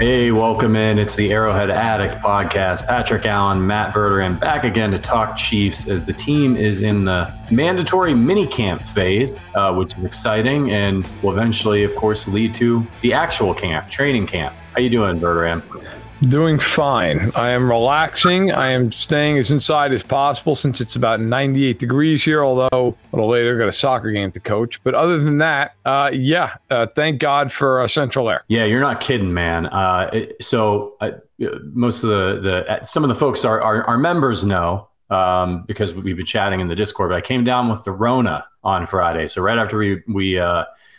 Hey, welcome in. It's the Arrowhead Addict podcast. Patrick Allen, Matt Verderame back again to talk Chiefs as the team is in the mandatory mini camp phase, uh, which is exciting and will eventually, of course, lead to the actual camp, training camp. How you doing, Verderame? Doing fine. I am relaxing. I am staying as inside as possible since it's about 98 degrees here, although a little later, got a soccer game to coach. But other than that, uh, yeah, uh, thank God for uh, central air. Yeah, you're not kidding, man. Uh, it, so uh, most of the, the uh, some of the folks our, our, our members know um, because we've been chatting in the Discord, but I came down with the Rona on Friday. So right after we, we,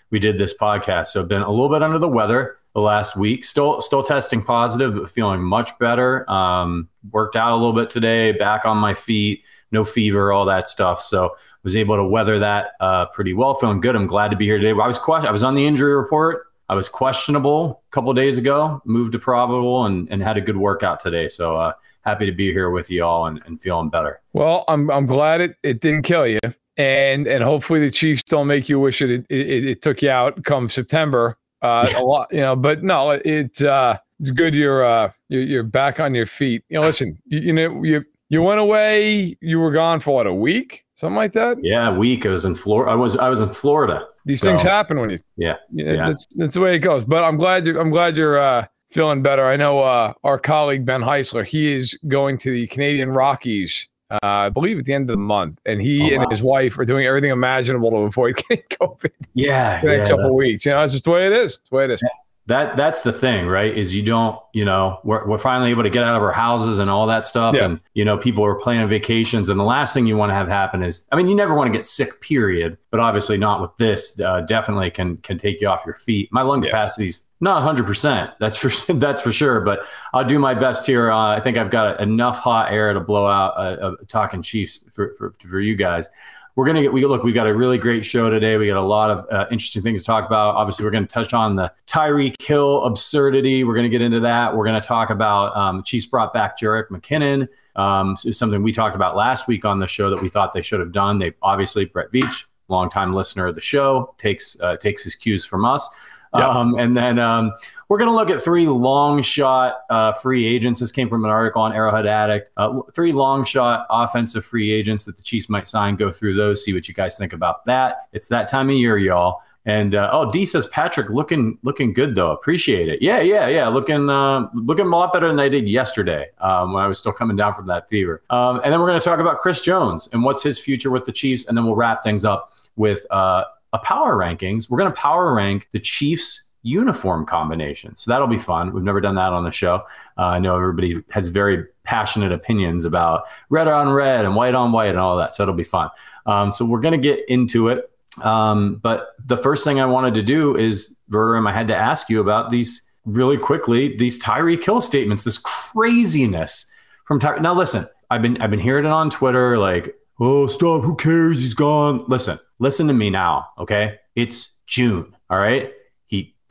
we did this podcast. So I've been a little bit under the weather the last week. Still, still testing positive, but feeling much better. Um, worked out a little bit today, back on my feet, no fever, all that stuff. So was able to weather that uh, pretty well. Feeling good. I'm glad to be here today. I was question- I was on the injury report. I was questionable a couple days ago, moved to probable, and, and had a good workout today. So uh, happy to be here with you all and, and feeling better. Well, I'm I'm glad it, it didn't kill you, and and hopefully the Chiefs don't make you wish it it, it, it took you out come September uh, a lot, you know, but no, it uh, it's good you're uh you're, you're back on your feet. You know, listen, you, you know you you went away, you were gone for what a week, something like that. Yeah, a week. I was in Florida. I was I was in Florida. These so, things happen when you. Yeah, yeah. That's that's the way it goes. But I'm glad you're, I'm glad you're uh, feeling better. I know uh, our colleague Ben Heisler. He is going to the Canadian Rockies uh, I believe at the end of the month, and he oh, wow. and his wife are doing everything imaginable to avoid getting COVID. Yeah, the next yeah, couple weeks. You know, it's just the way it is. It's the way it is. That that's the thing, right? Is you don't, you know, we're, we're finally able to get out of our houses and all that stuff, yeah. and you know, people are planning vacations, and the last thing you want to have happen is, I mean, you never want to get sick, period, but obviously not with this. Uh, definitely can can take you off your feet. My lung yeah. capacity is not 100%. That's for that's for sure. But I'll do my best here. Uh, I think I've got enough hot air to blow out uh, uh, talking Chiefs for, for, for you guys. We're gonna get. We look. We got a really great show today. We got a lot of uh, interesting things to talk about. Obviously, we're going to touch on the Tyreek Hill absurdity. We're going to get into that. We're going to talk about um, Chiefs brought back Jerick McKinnon. Um, something we talked about last week on the show that we thought they should have done. They obviously Brett Veach, longtime listener of the show, takes uh, takes his cues from us. Yep. Um, and then um, we're going to look at three long shot uh, free agents. This came from an article on Arrowhead Addict. Uh, three long shot offensive free agents that the Chiefs might sign. Go through those, see what you guys think about that. It's that time of year, y'all. And uh, oh, D says Patrick looking looking good though. Appreciate it. Yeah, yeah, yeah. Looking uh, looking a lot better than I did yesterday um, when I was still coming down from that fever. Um, and then we're going to talk about Chris Jones and what's his future with the Chiefs, and then we'll wrap things up with uh, a power rankings. We're going to power rank the Chiefs uniform combination. So that'll be fun. We've never done that on the show. Uh, I know everybody has very passionate opinions about red on red and white on white and all that. So it'll be fun. Um, so we're going to get into it. Um, but the first thing I wanted to do is, Verderame, I had to ask you about these really quickly, these Tyreek Hill statements, this craziness from Tyree. Now, listen, I've been, I've been hearing it on Twitter, like, oh, stop, who cares? He's gone. Listen, listen to me now. Okay. It's June. All right.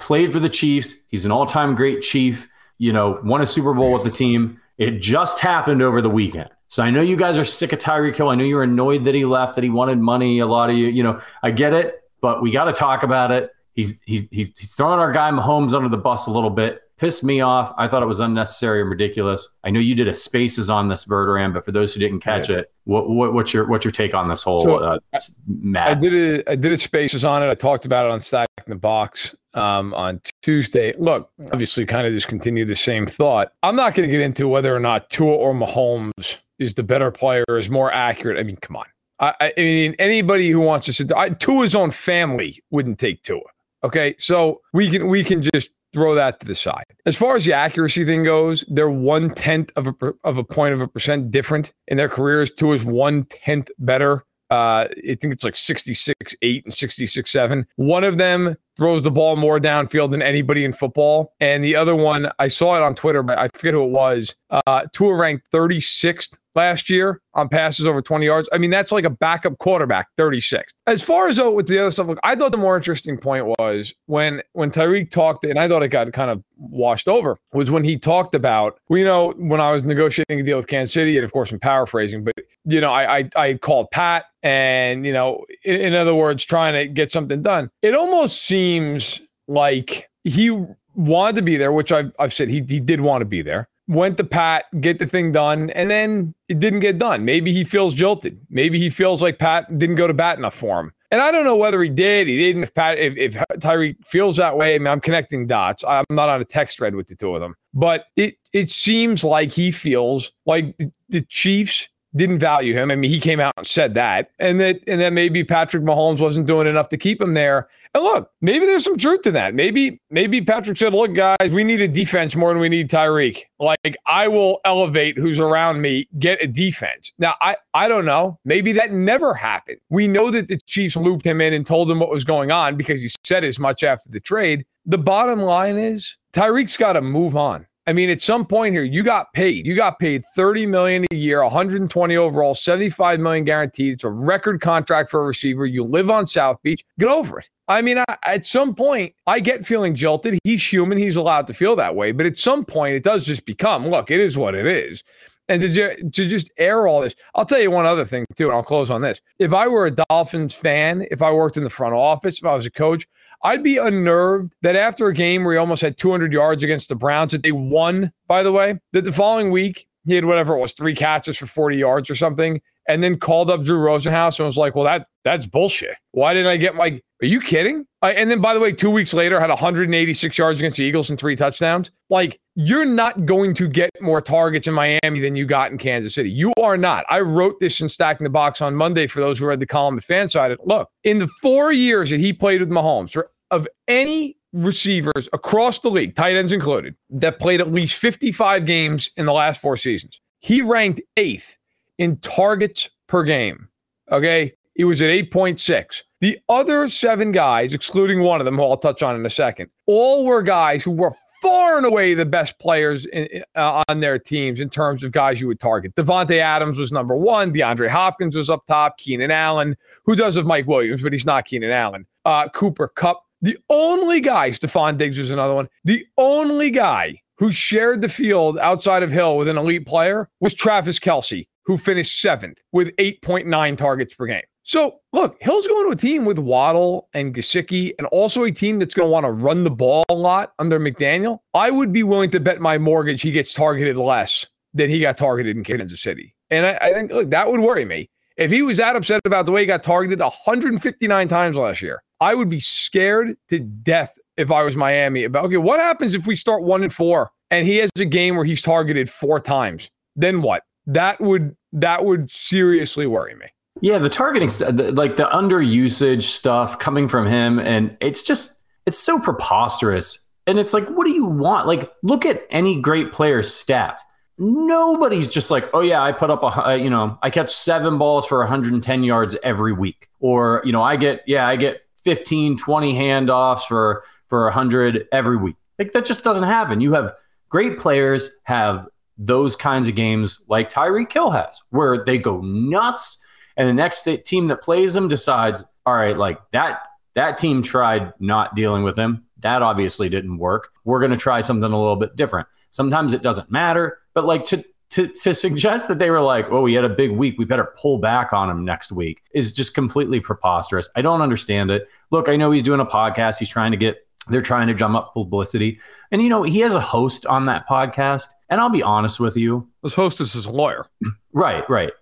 Played for the Chiefs. He's an all time great Chief, you know, won a Super Bowl with the team. It just happened over the weekend. So I know you guys are sick of Tyreek Hill. I know you're annoyed that he left, that he wanted money. A lot of you, you know, I get it, but we got to talk about it. He's, he's, he's throwing our guy Mahomes under the bus a little bit pissed me off. I thought it was unnecessary and ridiculous. I know you did a spaces on this Verderame, but for those who didn't catch it, what, what, what's your what's your take on this whole so, uh, I did it. I did a spaces on it. I talked about it on Stack in the Box um, on Tuesday. Look, obviously, kind of just continue the same thought. I'm not going to get into whether or not Tua or Mahomes is the better player, is more accurate. I mean, come on. I, I mean, anybody who wants to sit, I, Tua's own family wouldn't take Tua. Okay, so we can we can just throw that to the side. As far as the accuracy thing goes, they're one tenth of a of a point of a percent different in their careers. Tua is one tenth better. Uh, I think it's like 66 8 and 66 7. One of them throws the ball more downfield than anybody in football. And the other one, I saw it on Twitter, but I forget who it was. Uh, Tua ranked 36th last year on passes over 20 yards. I mean, that's like a backup quarterback, 36. As far as though with the other stuff, look, I thought the more interesting point was when when Tyreek talked, and I thought it got kind of washed over, was when he talked about, well, you know, when I was negotiating a deal with Kansas City, and of course I'm paraphrasing, but you know, I I, I called Pat and you know, in, in other words, trying to get something done. It almost seems like he wanted to be there, which I've I've said he he did want to be there. Went to Pat, get the thing done, and then it didn't get done. Maybe he feels jilted. Maybe he feels like Pat didn't go to bat enough for him. And I don't know whether he did, he didn't. If Pat, if, if Tyreek feels that way, I mean, I'm connecting dots. I'm not on a text thread with the two of them, but it it seems like he feels like the Chiefs didn't value him. I mean, he came out and said that, and that and that maybe Patrick Mahomes wasn't doing enough to keep him there. And look, maybe there's some truth to that. Maybe maybe Patrick said, "Look, guys, we need a defense more than we need Tyreek. Like I will elevate who's around me, get a defense." Now, I I don't know. Maybe that never happened. We know that the Chiefs looped him in and told him what was going on because he said as much after the trade. The bottom line is Tyreek's got to move on. I mean, at some point here, you got paid. You got paid 30 million a year, 120 overall, 75 million guaranteed. It's a record contract for a receiver. You live on South Beach. Get over it. I mean, I, at some point, I get feeling jilted. He's human. He's allowed to feel that way. But at some point, it does just become look, it is what it is. And to, to just air all this, I'll tell you one other thing too, and I'll close on this. If I were a Dolphins fan, if I worked in the front office, if I was a coach, I'd be unnerved that after a game where he almost had 200 yards against the Browns, that they won, by the way, that the following week he had whatever it was, three catches for 40 yards or something, and then called up Drew Rosenhaus and was like, well, that that's bullshit. Why didn't I get my, are you kidding? and then, by the way, two weeks later, had 186 yards against the Eagles and three touchdowns. Like, you're not going to get more targets in Miami than you got in Kansas City. You are not. I wrote this in Stacking the Box on Monday for those who read the column at Fansided. Look, in the four years that he played with Mahomes, of any receivers across the league, tight ends included, that played at least 55 games in the last four seasons, he ranked eighth in targets per game. Okay. He was at 8.6. The other seven guys, excluding one of them, who I'll touch on in a second, all were guys who were far and away the best players in, uh, on their teams in terms of guys you would target. Davante Adams was number one. DeAndre Hopkins was up top. Keenan Allen, who does have Mike Williams, but he's not Keenan Allen. Uh, Cooper Kupp. The only guy, Stefon Diggs was another one. The only guy who shared the field outside of Hill with an elite player was Travis Kelce, who finished seventh with 8.9 targets per game. So look, Hill's going to a team with Waddle and Gesicki, and also a team that's going to want to run the ball a lot under McDaniel. I would be willing to bet my mortgage he gets targeted less than he got targeted in Kansas City. And I, I think look, that would worry me. If he was that upset about the way he got targeted 159 times last year, I would be scared to death if I was Miami about okay, what happens if we start one and four and he has a game where he's targeted four times? Then what? That would that would seriously worry me. Yeah, the targeting, like the underusage stuff coming from him, and it's just, it's so preposterous. And it's like, what do you want? Like, look at any great player's stats. Nobody's just like, oh yeah, I put up a, uh, you know, I catch seven balls for 110 yards every week, or you know, I get, yeah, I get 15, 20 handoffs for for 100 every week. Like that just doesn't happen. You have great players have those kinds of games like Tyreek Hill has, where they go nuts and the next team that plays him decides, all right, like that that team tried not dealing with him. That obviously didn't work. We're going to try something a little bit different. Sometimes it doesn't matter, but like to to to suggest that they were like, "Oh, we had a big week. We better pull back on him next week," is just completely preposterous. I don't understand it. Look, I know he's doing a podcast. He's trying to get they're trying to drum up publicity. And, you know, he has a host on that podcast. And I'll be honest with you. His host is a lawyer. Right, right.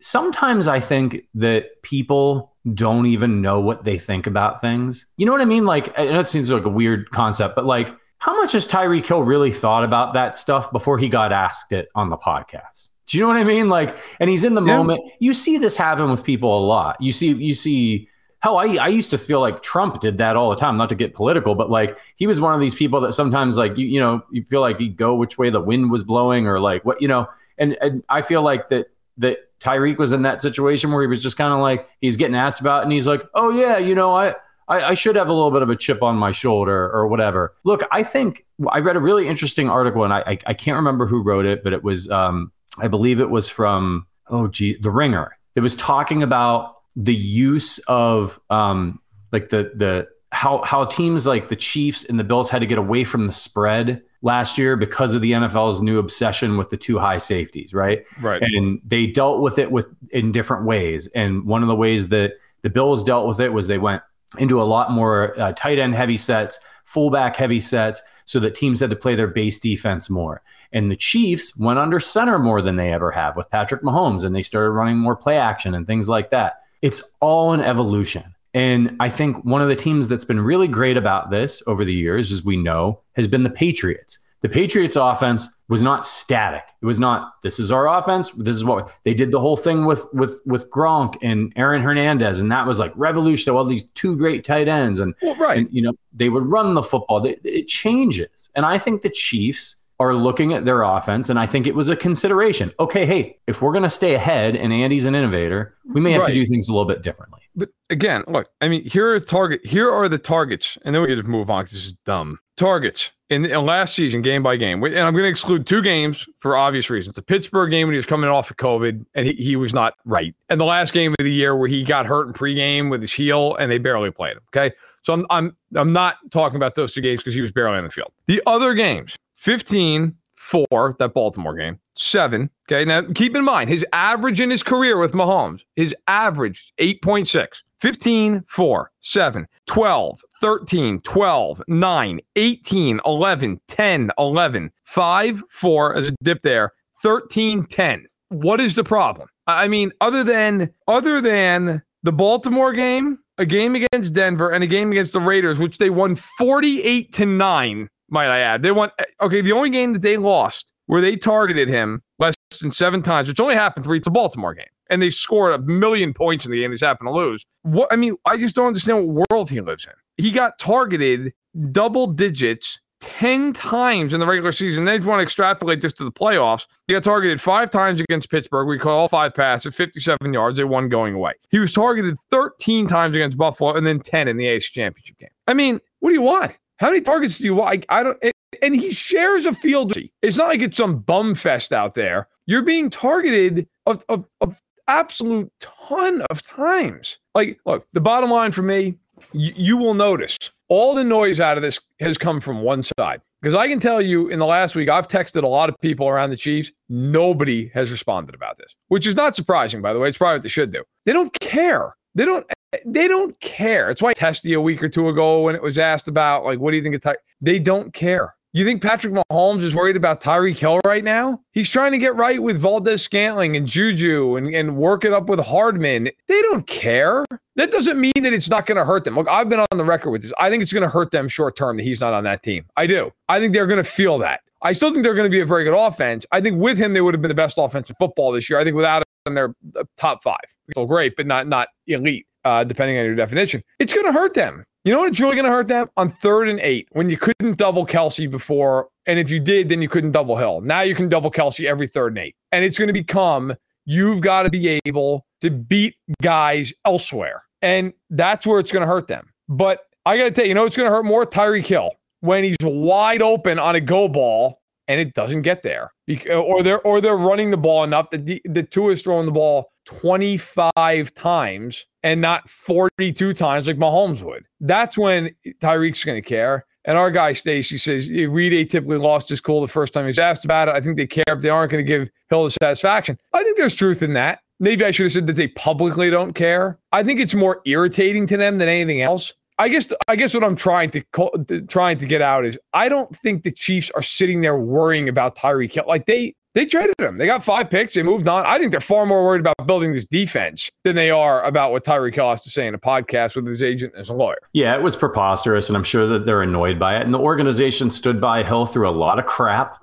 sometimes I think that people don't even know what they think about things. You know what I mean? Like, I it seems like a weird concept, but like, how much has Tyreek Hill really thought about that stuff before he got asked it on the podcast? Do you know what I mean? Like, and he's in the yeah. moment. You see this happen with people a lot. You see, you see hell, I, I used to feel like Trump did that all the time, not to get political, but like he was one of these people that sometimes like, you, you know, you feel like he'd go which way the wind was blowing or like what, you know, and, and I feel like that, that Tyreek was in that situation where he was just kind of like, he's getting asked about and he's like, oh yeah, you know, I, I, I, should have a little bit of a chip on my shoulder or whatever. Look, I think I read a really interesting article and I, I, I can't remember who wrote it, but it was, um, I believe it was from, oh, gee, The Ringer. It was talking about the use of um, like the the how how teams like the Chiefs and the Bills had to get away from the spread last year because of the NFL's new obsession with the two high safeties, right? Right. And they dealt with it with in different ways. And one of the ways that the Bills dealt with it was they went into a lot more uh, tight end heavy sets, fullback heavy sets, so that teams had to play their base defense more. And the Chiefs went under center more than they ever have with Patrick Mahomes, and they started running more play action and things like that. It's all an evolution. And I think one of the teams that's been really great about this over the years, as we know, has been the Patriots. The Patriots offense was not static. It was not this is our offense. This is what they did the whole thing with with with Gronk and Aaron Hernandez, and that was like revolution. All these two great tight ends, and, well, right. and you know they would run the football. It, it changes, and I think the Chiefs are looking at their offense, and I think it was a consideration. Okay, hey, if we're going to stay ahead, and Andy's an innovator, we may have right. to do things a little bit differently. But again, look, I mean, here are target. Here are the targets, and then we can just move on because this is dumb. Targets in, in, last season, game by game, and I'm going to exclude two games for obvious reasons. The Pittsburgh game when he was coming off of COVID and he, he was not right, and the last game of the year where he got hurt in pregame with his heel and they barely played him. Okay, so I'm I'm I'm not talking about those two games because he was barely on the field. The other games, 15, 4, that Baltimore game, 7. Okay. Now keep in mind his average in his career with Mahomes, his average 8.6, 15, 4, 7, 12, 13, 12, 9, 18, 11, 10, 11, 5, 4 as a dip there, 13, 10. What is the problem? I mean, other than other than the Baltimore game, a game against Denver, and a game against the Raiders, which they won 48 to 9 might I add. They won. Okay, the only game that they lost where they targeted him less than seven times, which only happened three. It's a Baltimore game, and they scored a million points in the game. They just happened to lose. What I mean, I just don't understand what world he lives in. He got targeted double digits 10 times in the regular season. Then if you want to extrapolate this to the playoffs, he got targeted five times against Pittsburgh. We caught all five passes, 57 yards. They won going away. He was targeted 13 times against Buffalo and then 10 in the AFC Championship game. I mean, what do you want? How many targets do you want? I, I don't. It, and he shares a field. It's not like it's some bum fest out there. You're being targeted of, of, of absolute ton of times. Like, look, the bottom line for me, you, you will notice all the noise out of this has come from one side. Because I can tell you in the last week, I've texted a lot of people around the Chiefs. Nobody has responded about this, which is not surprising, by the way. It's probably what they should do. They don't care. They don't they don't care. It's why Testy a week or two ago when it was asked about like, what do you think of Ty? They don't care. You think Patrick Mahomes is worried about Tyreek Hill right now? He's trying to get right with Valdes-Scantling and Juju and, and work it up with Hardman. They don't care. That doesn't mean that it's not going to hurt them. Look, I've been on the record with this. I think it's going to hurt them short term that he's not on that team. I do. I think they're going to feel that. I still think they're going to be a very good offense. I think with him, they would have been the best offense in football this year. I think without him, they're uh, top five. Still great, but not not elite uh, depending on your definition, it's going to hurt them. You know what it's really going to hurt them? On third and eight, when you couldn't double Kelce before, and if you did, then you couldn't double Hill. Now you can double Kelce every third and eight. And it's going to become you've got to be able to beat guys elsewhere. And that's where it's going to hurt them. But I got to tell you, you know, it's going to hurt more Tyreek Hill when he's wide open on a go ball and it doesn't get there, or they're or they're running the ball enough that the, the two is throwing the ball 25 times and not 42 times like Mahomes would. That's when Tyreek's going to care. And our guy Stacy says Reid atypically lost his cool the first time he was asked about it. I think they care, but they aren't going to give Hill the satisfaction. I think there's truth in that. Maybe I should have said that they publicly don't care. I think it's more irritating to them than anything else. I guess I guess what I'm trying to call, trying to get out is I don't think the Chiefs are sitting there worrying about Tyreek Hill. Like they they traded him. They got five picks. They moved on. I think they're far more worried about building this defense than they are about what Tyreek Hill has to say in a podcast with his agent and his lawyer. Yeah, it was preposterous, and I'm sure that they're annoyed by it. And the organization stood by Hill through a lot of crap.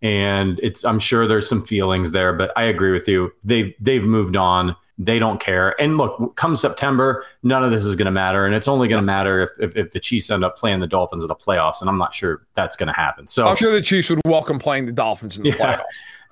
And it's I'm sure there's some feelings there, but I agree with you. They've they've moved on. They don't care. And look, come September, none of this is going to matter. And it's only going to matter if, if, if, the Chiefs end up playing the Dolphins in the playoffs. And I'm not sure that's going to happen. So I'm sure the Chiefs would welcome playing the Dolphins in the yeah, playoffs.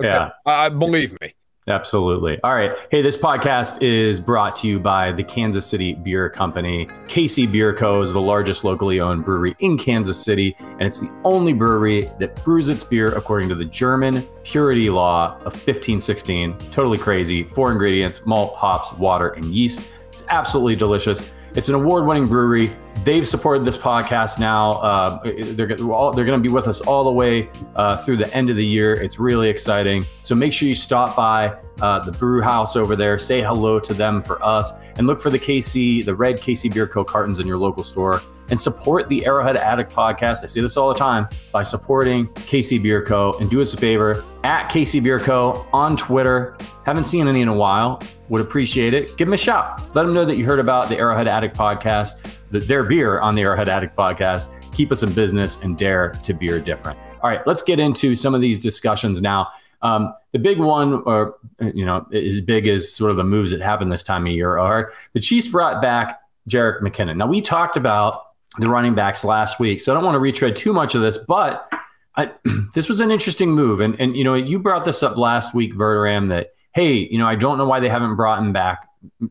Okay. Yeah. I believe me. Absolutely. All right. Hey, this podcast is brought to you by the Kansas City Bier Company. KC Bier Co. is the largest locally owned brewery in Kansas City, and it's the only brewery that brews its beer according to the German purity law of 1516. Totally crazy. Four ingredients malt, hops, water, and yeast. It's absolutely delicious. It's an award winning brewery. They've supported this podcast now. Uh, they're, they're going to be with us all the way uh, through the end of the year. It's really exciting. So make sure you stop by uh, the brew house over there, say hello to them for us, and look for the KC, the red KC Bier Co. cartons in your local store and support the Arrowhead Addict podcast. I say this all the time by supporting KC Bier Co. And do us a favor at KC Bier Co. on Twitter. Haven't seen any in a while. Would appreciate it. Give them a shout. Let them know that you heard about the Arrowhead Addict podcast, the, their beer on the Arrowhead Addict podcast. Keep us in business and dare to beer different. All right, let's get into some of these discussions now. Um, the big one, or you know, as big as sort of the moves that happen this time of year, are the Chiefs brought back Jerick McKinnon. Now we talked about the running backs last week. So I don't want to retread too much of this, but I, this was an interesting move. And, and, you know, you brought this up last week, Verderame, that, hey, you know, I don't know why they haven't brought him back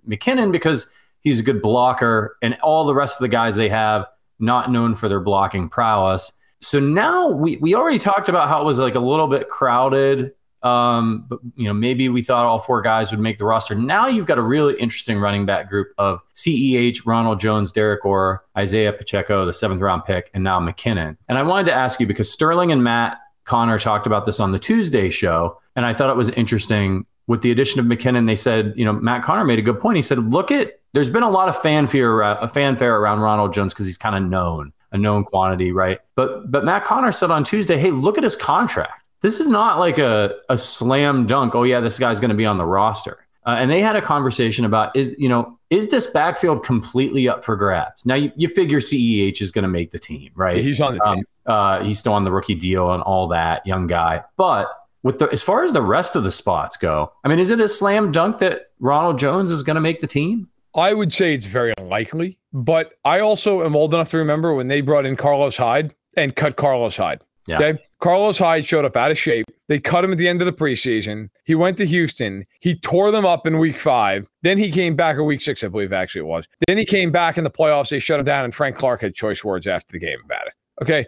McKinnon because he's a good blocker and all the rest of the guys they have not known for their blocking prowess. So now we, we already talked about how it was like a little bit crowded um, but you know, maybe we thought all four guys would make the roster. Now you've got a really interesting running back group of CEH, Ronald Jones, Derrick Gore, Isaiah Pacheco, the seventh round pick, and now McKinnon. And I wanted to ask you because Sterling and Matt Connor talked about this on the Tuesday show, and I thought it was interesting. With the addition of McKinnon, they said, you know, Matt Connor made a good point. He said, look at, there's been a lot of fanfare, a fanfare around Ronald Jones because he's kind of known, a known quantity, right? But but Matt Connor said on Tuesday, hey, look at his contract this is not like a, a slam dunk. Oh yeah, this guy's going to be on the roster. Uh, and they had a conversation about is you know is this backfield completely up for grabs? Now you, you figure Ceh is going to make the team, right? Yeah, he's on the um, team. Uh, he's still on the rookie deal and all that, young guy. But with the as far as the rest of the spots go, I mean, is it a slam dunk that Ronald Jones is going to make the team? I would say it's very unlikely, but I also am old enough to remember when they brought in Carlos Hyde and cut Carlos Hyde. Yeah. Okay. Carlos Hyde showed up out of shape. They cut him at the end of the preseason. He went to Houston. He tore them up in week five. Then he came back in week six, I believe actually it was. Then he came back in the playoffs. They shut him down, and Frank Clark had choice words after the game about it. Okay.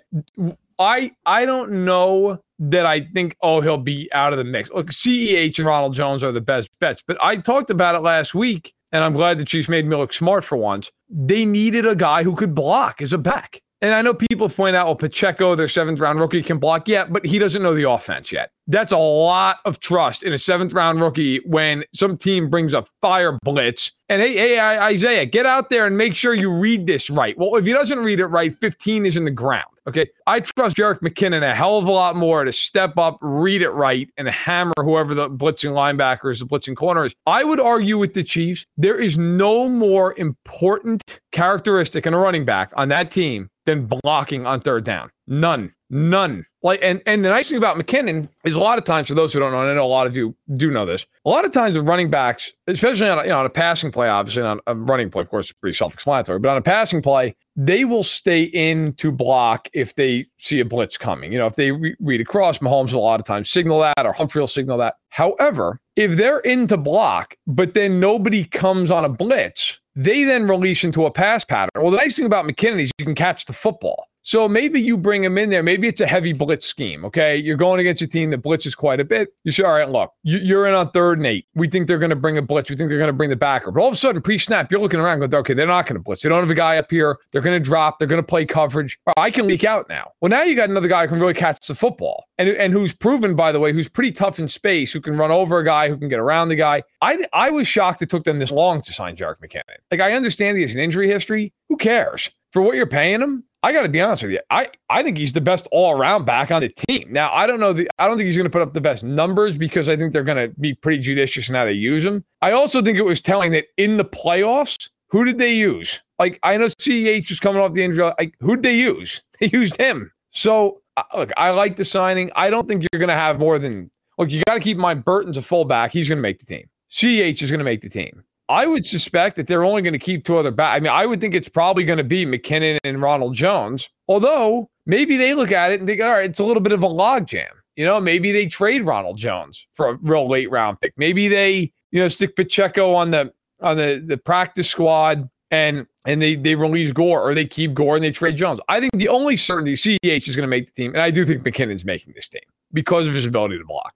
I I don't know that I think, oh, he'll be out of the mix. Look, CEH and Ronald Jones are the best bets. But I talked about it last week, and I'm glad the Chiefs made me look smart for once. They needed a guy who could block as a back. And I know people point out, well, Pacheco, their seventh round rookie, can block. Yeah, but he doesn't know the offense yet. That's a lot of trust in a seventh round rookie when some team brings a fire blitz. And hey, hey, Isaiah, get out there and make sure you read this right. Well, if he doesn't read it right, 15 is in the ground. Okay. I trust Jerick McKinnon a hell of a lot more to step up, read it right, and hammer whoever the blitzing linebacker is, the blitzing corner is. I would argue with the Chiefs, there is no more important characteristic in a running back on that team than blocking on third down. None. None. Like and and the nice thing about McKinnon is a lot of times for those who don't know, and I know a lot of you do know this. A lot of times with running backs, especially on a, you know on a passing play, obviously on a running play, of course, it's pretty self-explanatory. But on a passing play, they will stay in to block if they see a blitz coming. You know, if they re- read across, Mahomes a lot of times signal that, or Humphrey will signal that. However, if they're in to block, but then nobody comes on a blitz, they then release into a pass pattern. Well, the nice thing about McKinnon is you can catch the football. So maybe you bring him in there. Maybe it's a heavy blitz scheme. Okay. You're going against a team that blitzes quite a bit. You say, all right, look, you're in on third and eight. We think they're going to bring a blitz. We think they're going to bring the backer. But all of a sudden, pre snap, you're looking around going, okay, they're not going to blitz. They don't have a guy up here. They're going to drop. They're going to play coverage. I can leak out now. Well, now you got another guy who can really catch the football and, and who's proven, by the way, who's pretty tough in space, who can run over a guy, who can get around the guy. I, I was shocked it took them this long to sign Jerick McKinnon. Like, I understand he has an injury history. Who cares? For what you're paying him, I got to be honest with you. I, I think he's the best all around back on the team. Now, I don't know. The, I don't think he's going to put up the best numbers because I think they're going to be pretty judicious in how they use him. I also think it was telling that in the playoffs, who did they use? Like, I know CEH is coming off the injury. Like, who did they use? They used him. So, look, I like the signing. I don't think you're going to have more than, look, you got to keep in mind Burton's a fullback. He's going to make the team. CEH is going to make the team. I would suspect that they're only going to keep two other back. I mean, I would think it's probably going to be McKinnon and Ronald Jones. Although maybe they look at it and think, all right, it's a little bit of a logjam. You know, maybe they trade Ronald Jones for a real late round pick. Maybe they, you know, stick Pacheco on the on the the practice squad and and they they release Gore or they keep Gore and they trade Jones. I think the only certainty CEH is going to make the team, and I do think McKinnon's making this team because of his ability to block.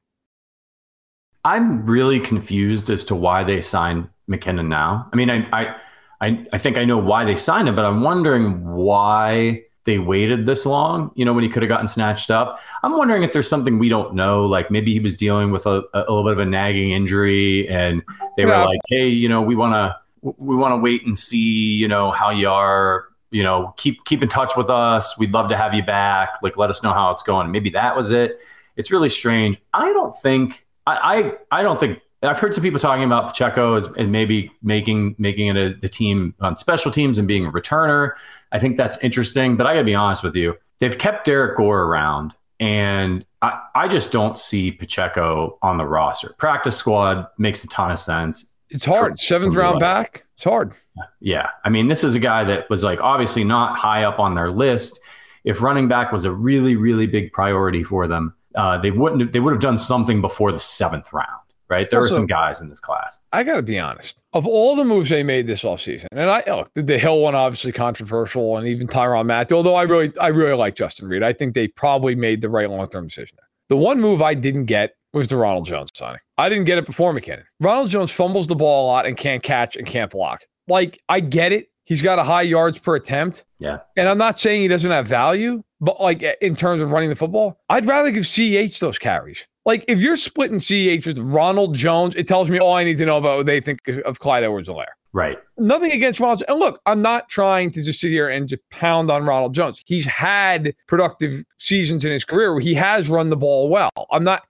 I'm really confused as to why they signed McKinnon now. I mean, I, I I, I think I know why they signed him, but I'm wondering why they waited this long, you know, when he could have gotten snatched up. I'm wondering if there's something we don't know. Like maybe he was dealing with a, a little bit of a nagging injury and they yeah. were like, hey, you know, we want to we want to wait and see, you know, how you are. You know, keep keep in touch with us. We'd love to have you back. Like, let us know how it's going. Maybe that was it. It's really strange. I don't think I I, I don't think I've heard some people talking about Pacheco as and maybe making making it a, the team on special teams and being a returner. I think that's interesting, but I got to be honest with you. They've kept Derrick Gore around, and I, I just don't see Pacheco on the roster. Practice squad makes a ton of sense. It's hard. Seventh round back. It's hard. Yeah. I mean, this is a guy that was like obviously not high up on their list. If running back was a really, really big priority for them, uh, they wouldn't have, they would have done something before the seventh round, right? There also, are some guys in this class. I got to be honest. Of all the moves they made this offseason, and I look, the Hill one obviously controversial, and even Tyrann Mathieu. Although I really, I really like Justin Reid. I think they probably made the right long term decision there. The one move I didn't get was the Ronald Jones signing. I didn't get it before McKinnon. Ronald Jones fumbles the ball a lot and can't catch and can't block. Like, I get it. He's got a high yards per attempt. Yeah. And I'm not saying he doesn't have value, but like in terms of running the football, I'd rather give CEH those carries. Like if you're splitting CEH with Ronald Jones, it tells me all I need to know about what they think of Clyde Edwards-Helaire. Right. Nothing against Ronald. And look, I'm not trying to just sit here and just pound on Ronald Jones. He's had productive seasons in his career where he has run the ball well. I'm not.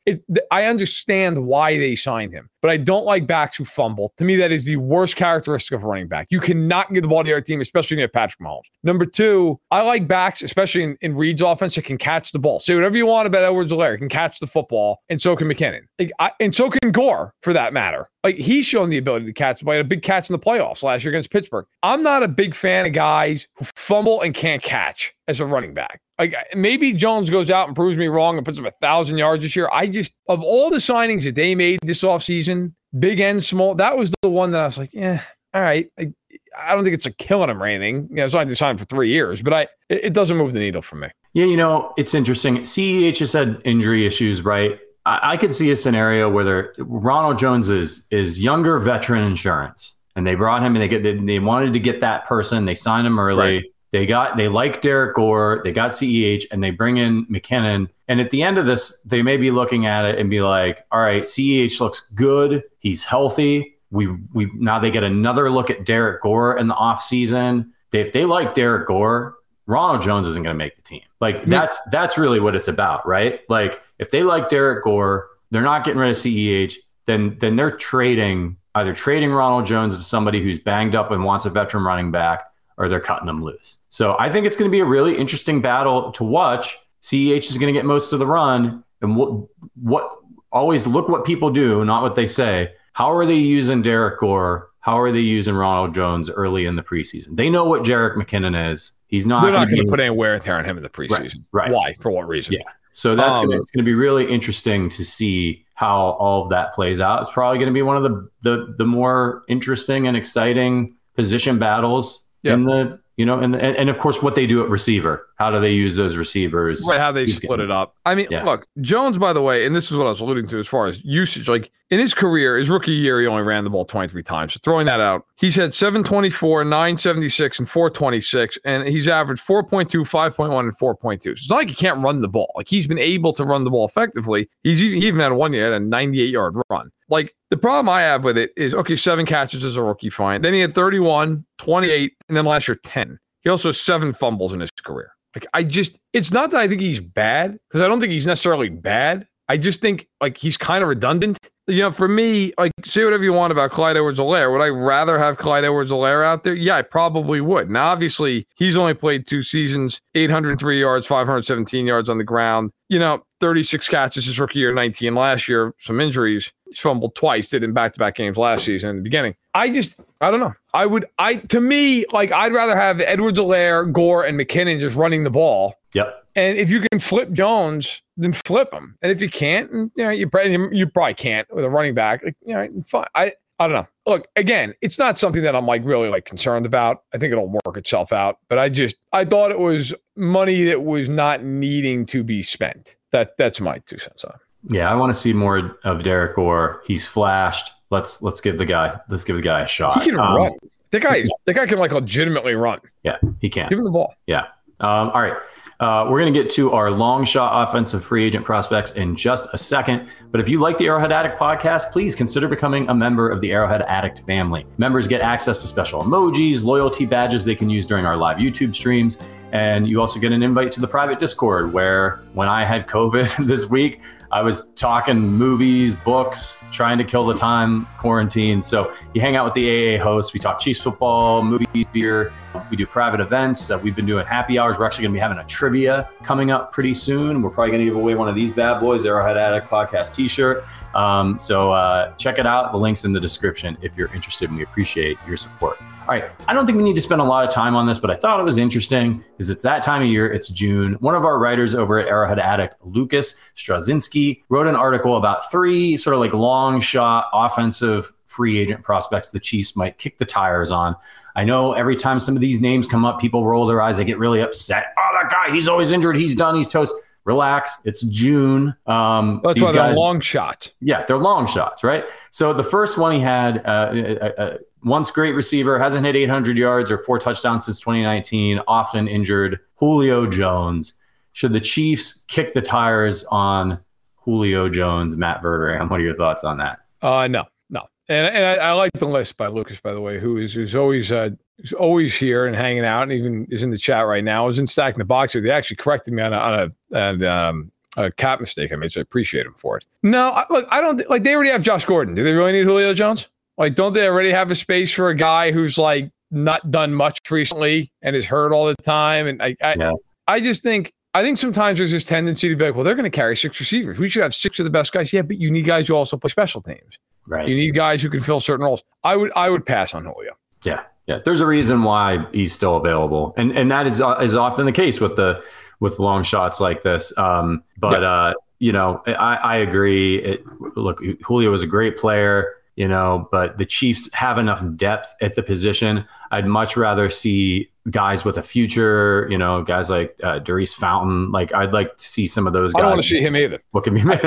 I understand why they signed him, but I don't like backs who fumble. To me, that is the worst characteristic of running back. You cannot get the ball to your team, especially near Patrick Mahomes. Number two, I like backs, especially in, in Reid's offense, that can catch the ball. Say whatever you want about Edwards-Helaire, can catch the football, and so can McKinnon, like, I, and so can Gore for that matter. Like he's shown the ability to catch. He had a big catch in the playoffs last year against Pittsburgh. I'm not a big fan of guys who fumble and can't catch as a running back. Like maybe Jones goes out and proves me wrong and puts up a thousand yards this year. I just of all the signings that they made this offseason, big and small, that was the one that I was like, yeah, all right. I, I don't think it's a killing him or anything. You know, it's not to sign for three years, but I it, it doesn't move the needle for me. Yeah, you know, it's interesting. CEH has had injury issues, right? I, I could see a scenario where Ronald Jones is is younger veteran insurance and they brought him and they get they, they wanted to get that person. They signed him early. Right. They got they like Derrick Gore, they got CEH, and they bring in McKinnon. And at the end of this, they may be looking at it and be like, "All right, CEH looks good. He's healthy. We we now they get another look at Derrick Gore in the offseason. They, if they like Derrick Gore, Ronald Jones isn't going to make the team. Like that's that's really what it's about, right? Like if they like Derrick Gore, they're not getting rid of CEH. Then then they're trading either trading Ronald Jones to somebody who's banged up and wants a veteran running back, or they're cutting them loose. So I think it's going to be a really interesting battle to watch. CEH is going to get most of the run, and what what always look what people do, not what they say. How are they using Derrick Gore? How are they using Ronald Jones early in the preseason? They know what Jerick McKinnon is. He's not. They're not going to put any wear and tear on him in the preseason. Right. right. Why? For what reason? Yeah. So that's um, gonna, it's going to be really interesting to see how all of that plays out. It's probably going to be one of the the, the more interesting and exciting position battles yep. in the you know, and, and of course what they do at receiver. How do they use those receivers? Right, how they split getting, it up. I mean, yeah. look, Jones, by the way, and this is what I was alluding to as far as usage. Like in his career, his rookie year, he only ran the ball 23 times. So throwing that out, he's had 724, 976, and 426, and he's averaged 4.2, 5.1, and 4.2. So it's not like he can't run the ball. Like he's been able to run the ball effectively. He's he even had one year, had a 98 yard run. Like the problem I have with it is okay, seven catches as a rookie, fine. Then he had 31, 28, and then last year 10. He also has seven fumbles in his career. Like I just, it's not that I think he's bad because I don't think he's necessarily bad. I just think like he's kind of redundant. You know, for me, like say whatever you want about Clyde Edwards-Helaire. Would I rather have Clyde Edwards-Helaire out there? Yeah, I probably would. Now, obviously, he's only played two seasons, 803 yards, 517 yards on the ground. You know, 36 catches his rookie year, 19 last year, some injuries. Fumbled twice, did in back-to-back games last season in the beginning. I just, I don't know. I would, I to me, like I'd rather have Edwards-Helaire, Gore, and McKinnon just running the ball. Yep. And if you can flip Jones, then flip him. And if you can't, you know, you probably, you probably can't with a running back. Like, you know, fine. I, I don't know. Look, again, it's not something that I'm like really like concerned about. I think it'll work itself out. But I just, I thought it was money that was not needing to be spent. That that's my two cents on. Yeah, I want to see more of Derrick Gore. He's flashed. Let's let's give the guy let's give the guy a shot. He can um, run. That guy, that guy can like legitimately run. Yeah, he can. Give him the ball. Yeah. Um, all right. Uh, we're going to get to our long shot offensive free agent prospects in just a second. But if you like the Arrowhead Addict podcast, please consider becoming a member of the Arrowhead Addict family. Members get access to special emojis, loyalty badges they can use during our live YouTube streams. And you also get an invite to the private Discord where when I had COVID this week, I was talking movies, books, trying to kill the time, quarantine. So you hang out with the AA hosts. We talk Chiefs football, movies, beer. We do private events. Uh, we've been doing happy hours. We're actually going to be having a trivia coming up pretty soon. We're probably going to give away one of these bad boys, Arrowhead Addict Podcast t shirt. Um, so uh, check it out. The link's in the description if you're interested, and we appreciate your support. All right, I don't think we need to spend a lot of time on this, but I thought it was interesting because it's that time of year. It's June. One of our writers over at Arrowhead Addict, Lucas Straczynski, wrote an article about three sort of like long shot offensive free agent prospects the Chiefs might kick the tires on. I know every time some of these names come up, people roll their eyes. They get really upset. Oh, that guy, he's always injured. He's done. He's toast relax. It's June. Um, That's why they're long shots. Yeah, they're long shots, right? So the first one he had, uh, uh, uh, once great receiver, hasn't hit 800 yards or four touchdowns since 2019, often injured. Julio Jones. Should the Chiefs kick the tires on Julio Jones, Matt Verderame? What are your thoughts on that? Uh, no, no. And, and I, I like the list by Lucas, by the way, who is who's always uh, who's always here and hanging out, and even is in the chat right now. I was in stacking the box here. They actually corrected me on a, on a, and, um, a cap mistake I made, so I appreciate him for it. No, I, look, I don't like. They already have Josh Gordon. Do they really need Julio Jones? Like, don't they already have a space for a guy who's like not done much recently and is hurt all the time? And I, I, yeah. I just think I think sometimes there's this tendency to be like, well, they're going to carry six receivers. We should have six of the best guys. Yeah, but you need guys who also play special teams. Right. You need guys who can fill certain roles. I would I would pass on Julio. Yeah. Yeah. There's a reason why he's still available. And and that is is often the case with the with long shots like this. Um, but yeah. uh, you know, I, I agree. It, look, Julio was a great player you know, but the Chiefs have enough depth at the position. I'd much rather see guys with a future, you know, guys like uh, Daurice Fountain. Like, I'd like to see some of those guys. I don't want to see him either. What can be none,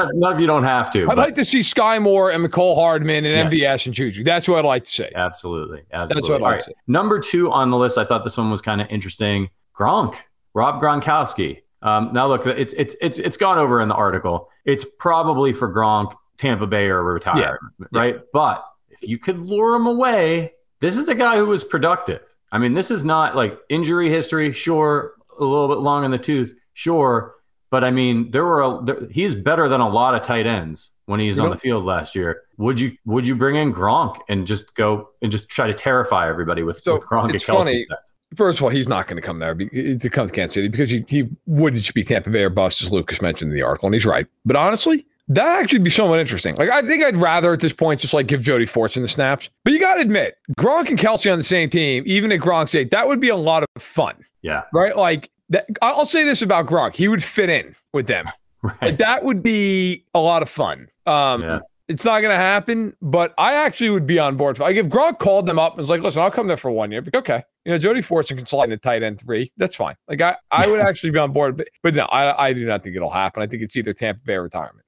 of, none of you don't have to. I'd but. like to see Skyy Moore and Mecole Hardman and yes. MVS and Juju. That's what I'd like to see. Absolutely. Absolutely. That's what I'd like right. to see. Number two on the list, I thought this one was kind of interesting. Gronk, Rob Gronkowski. Um, now look, it's it's it's it's gone over in the article. It's probably for Gronk Tampa Bay or retire, yeah. right? Yeah. But if you could lure him away, this is a guy who was productive. I mean, this is not like injury history, sure, a little bit long in the tooth, sure, but I mean, there were a, there, he's better than a lot of tight ends when he's on the field last year. Would you would you bring in Gronk and just go and just try to terrify everybody with, so with Gronk it's funny. Sets? First of all, he's not going to come there to come to Kansas City because he, he would just be Tampa Bay or bust, as Lucas mentioned in the article, and he's right. But honestly, that actually be somewhat interesting. Like, I think I'd rather at this point just like give Jody Fortson the snaps. But you got to admit, Gronk and Kelce on the same team, even at Gronk's age, that would be a lot of fun. Yeah. Right. Like, that, I'll say this about Gronk: he would fit in with them. Right. Like, that would be a lot of fun. Um, yeah. It's not going to happen, but I actually would be on board. Like if Gronk called them up and was like, "Listen, I'll come there for one year," but okay, you know, Jody Fortson can slide in the tight end three. That's fine. Like I, I would actually be on board, but but no, I, I do not think it'll happen. I think it's either Tampa Bay retirement.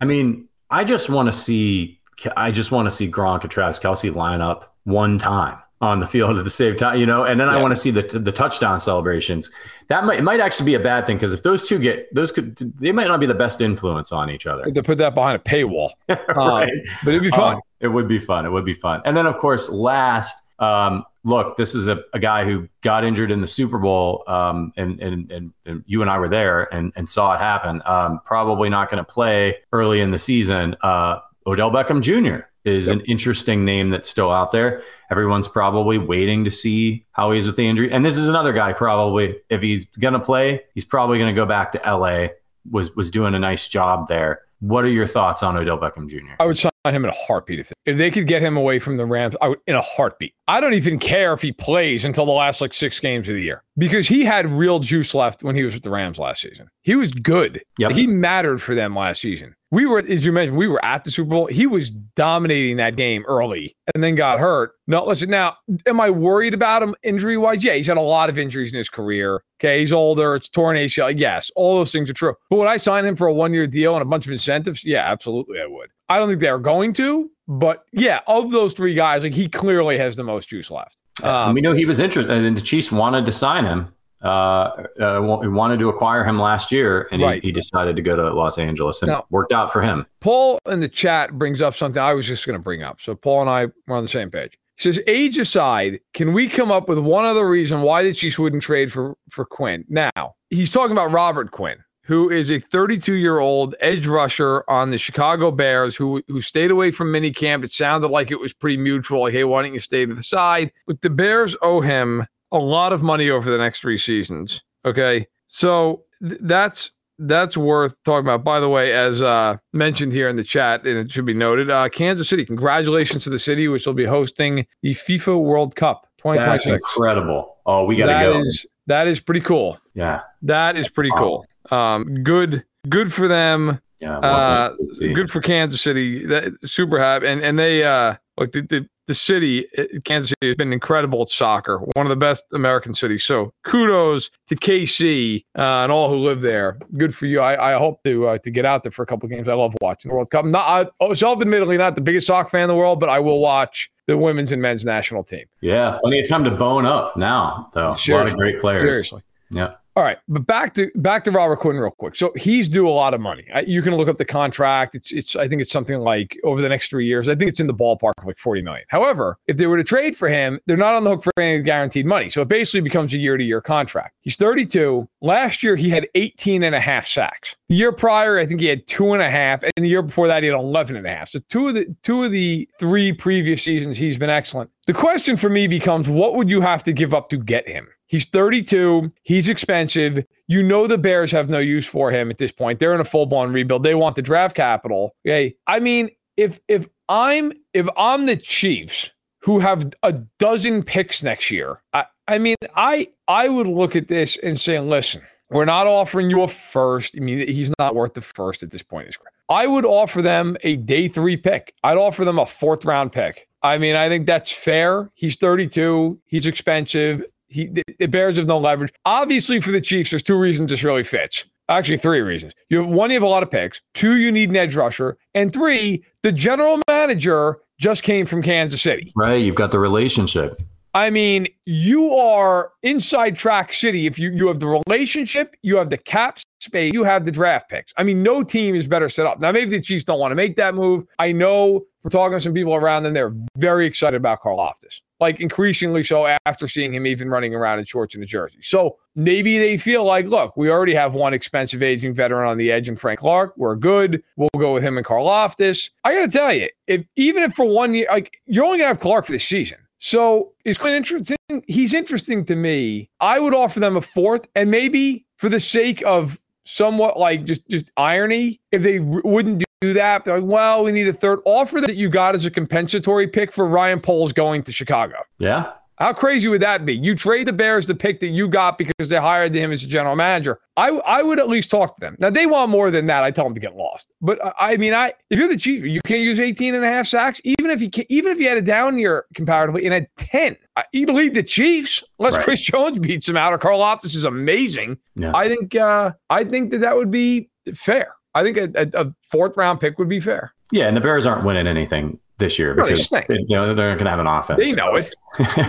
I mean, I just want to see. I just want to see Gronk and Travis Kelce line up one time on the field at the same time, you know, and then yeah. I want to see the the touchdown celebrations. That might it might actually be a bad thing because if those two get those could they might not be the best influence on each other. To put that behind a paywall, right? Um, but it'd be fun. Um, it would be fun. It would be fun. And then of course, last, um, look, this is a, a guy who got injured in the Super Bowl, um, and, and, and and you and I were there and and saw it happen. Um, probably not going to play early in the season. Uh, Odell Beckham Jr is yep. an interesting name that's still out there. Everyone's probably waiting to see how he's with the injury. And this is another guy probably if he's going to play, he's probably going to go back to LA. Was was doing a nice job there. What are your thoughts on Odell Beckham Jr.? I would sign him in a heartbeat. If, if they could get him away from the Rams, I would, in a heartbeat. I don't even care if he plays until the last like six games of the year because he had real juice left when he was with the Rams last season. He was good. Yep. He mattered for them last season we were, as you mentioned, we were at the Super Bowl. He was dominating that game early and then got hurt. No, listen, now, am I worried about him injury wise? Yeah, he's had a lot of injuries in his career. Okay, he's older, it's torn ACL. Yes, all those things are true. But would I sign him for a one year deal and a bunch of incentives? Yeah, absolutely, I would. I don't think they're going to, but yeah, of those three guys, like he clearly has the most juice left. Um, we know he was interested, and the Chiefs wanted to sign him. Uh, uh, wanted to acquire him last year, and right. he, he, decided to go to Los Angeles, and now, worked out for him. Paul in the chat brings up something I was just going to bring up. So Paul and I were on the same page. He says, age aside, can we come up with one other reason why the Chiefs wouldn't trade for for Quinn? Now he's talking about Robert Quinn who is a 32 year old edge rusher on the Chicago Bears who who stayed away from minicamp. It sounded like it was pretty mutual. Like, hey, why don't you stay to the side? But the Bears owe him a lot of money over the next three seasons. Okay. So th- that's that's worth talking about. By the way, as uh, mentioned here in the chat, and it should be noted, uh, Kansas City, congratulations to the city, which will be hosting the FIFA World Cup 2026. That's incredible. Oh, we got to go. Is, that is pretty cool. Yeah. That is pretty awesome. cool. Um, good, good for them. Yeah, uh, good for Kansas City. That, super happy, and and they uh, look the, the the city, Kansas City, has been incredible at soccer. One of the best American cities. So kudos to KC uh, and all who live there. Good for you. I, I hope to uh, to get out there for a couple games. I love watching the World Cup. Not I, oh, self-admittedly not the biggest soccer fan in the world, but I will watch the women's and men's national team. Yeah, plenty of time to bone up now, though. Seriously. A lot of great players. Seriously. Yeah. All right, but back to back to Robert Quinn real quick. So he's due a lot of money. You can look up the contract. It's it's I think it's something like over the next three years. I think it's in the ballpark of like forty million. However, if they were to trade for him, they're not on the hook for any guaranteed money. So it basically becomes a year to year contract. He's thirty two. Last year he had 18 and a half sacks. The year prior, I think he had two and a half, and the year before that he had 11 and a half. So two of the two of the three previous seasons he's been excellent. The question for me becomes, what would you have to give up to get him? He's 32. He's expensive. You know the Bears have no use for him at this point. They're in a full-blown rebuild. They want the draft capital. Okay. I mean, if if I'm if I'm the Chiefs who have a dozen picks next year, I, I mean, I I would look at this and say, listen, we're not offering you a first. I mean, he's not worth the first at this point. I would offer them a day three pick. I'd offer them a fourth round pick. I mean, I think that's fair. He's 32. He's expensive. He the, the Bears have no leverage. Obviously, for the Chiefs, there's two reasons this really fits. Actually, three reasons. You have, one, you have a lot of picks. Two, you need an edge rusher, and three, the general manager just came from Kansas City. Right, you've got the relationship. I mean, you are inside track city. If you, you have the relationship, you have the cap space, you have the draft picks. I mean, no team is better set up. Now, maybe the Chiefs don't want to make that move. I know from talking to some people around them, they're very excited about Karlaftis like increasingly so after seeing him even running around in shorts and a jersey. So maybe they feel like, look, we already have one expensive aging veteran on the edge and Frank Clark. We're good. We'll go with him and Karlaftis. I got to tell you, if even if for one year, like you're only gonna have Clark for this season. So is quite interesting. He's interesting to me. I would offer them a fourth, and maybe for the sake of somewhat like just just irony, if they r- wouldn't do that. They're like, well, we need a third offer that you got as a compensatory pick for Ryan Poles going to Chicago. Yeah. How crazy would that be? You trade the Bears the pick that you got because they hired him as a general manager. I I would at least talk to them. Now they want more than that. I tell them to get lost. But uh, I mean, I if you're the chief, you can't use 18 and a half sacks, even if you can, even if you had a down year comparatively and had 10. You lead the Chiefs unless right. Chris Jones beats him out or Karlaftis is amazing. Yeah. I think uh, I think that that would be fair. I think a, a, a, fourth round pick would be fair. Yeah, and the Bears aren't winning anything this year because they, you know they're not going to have an offense. They know it.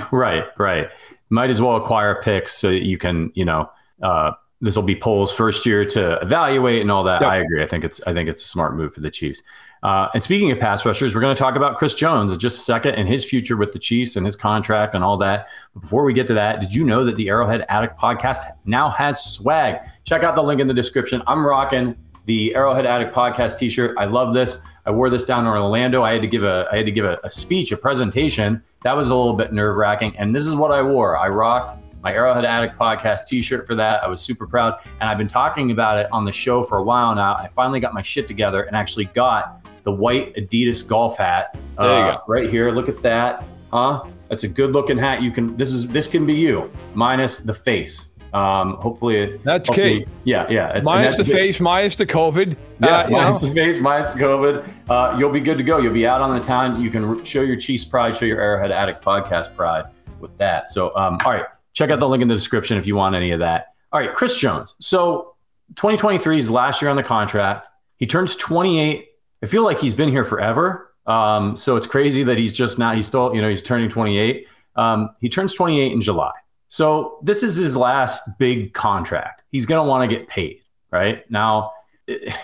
right, right. Might as well acquire picks so that you can, you know, uh, this will be Poles' first year to evaluate and all that. Yep. I agree. I think it's I think it's a smart move for the Chiefs. Uh, and speaking of pass rushers, we're going to talk about Chris Jones in just a second and his future with the Chiefs and his contract and all that. But before we get to that, did you know that the Arrowhead Addict podcast now has swag? Check out the link in the description. I'm rocking the Arrowhead Addict podcast T-shirt. I love this. I wore this down in Orlando. I had to give a I had to give a, a speech, a presentation. That was a little bit nerve wracking. And this is what I wore. I rocked my Arrowhead Addict podcast T-shirt for that. I was super proud, and I've been talking about it on the show for a while now. I finally got my shit together and actually got the white Adidas golf hat uh, right here. Look at that, huh? That's a good looking hat. You can this is this can be you minus the face. Um, hopefully, that's hopefully, key. Yeah, yeah. It's, minus the good. face, minus the COVID. Yeah, uh, minus know. the face, minus the COVID. Uh, you'll be good to go. You'll be out on the town. You can show your Chiefs pride, show your Arrowhead Addict podcast pride with that. So, um, all right, check out the link in the description if you want any of that. All right, Chris Jones. So, 2023 is last year on the contract. He turns 28. I feel like he's been here forever. Um, so it's crazy that he's just now, he's still, you know, he's turning 28. Um, he turns 28 in July. So this is his last big contract. He's going to want to get paid, right? Now,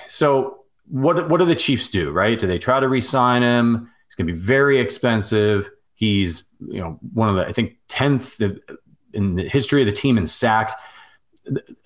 so what what do the Chiefs do, right? Do they try to re-sign him? It's going to be very expensive. He's, you know, one of the I think 10th in the history of the team in sacks.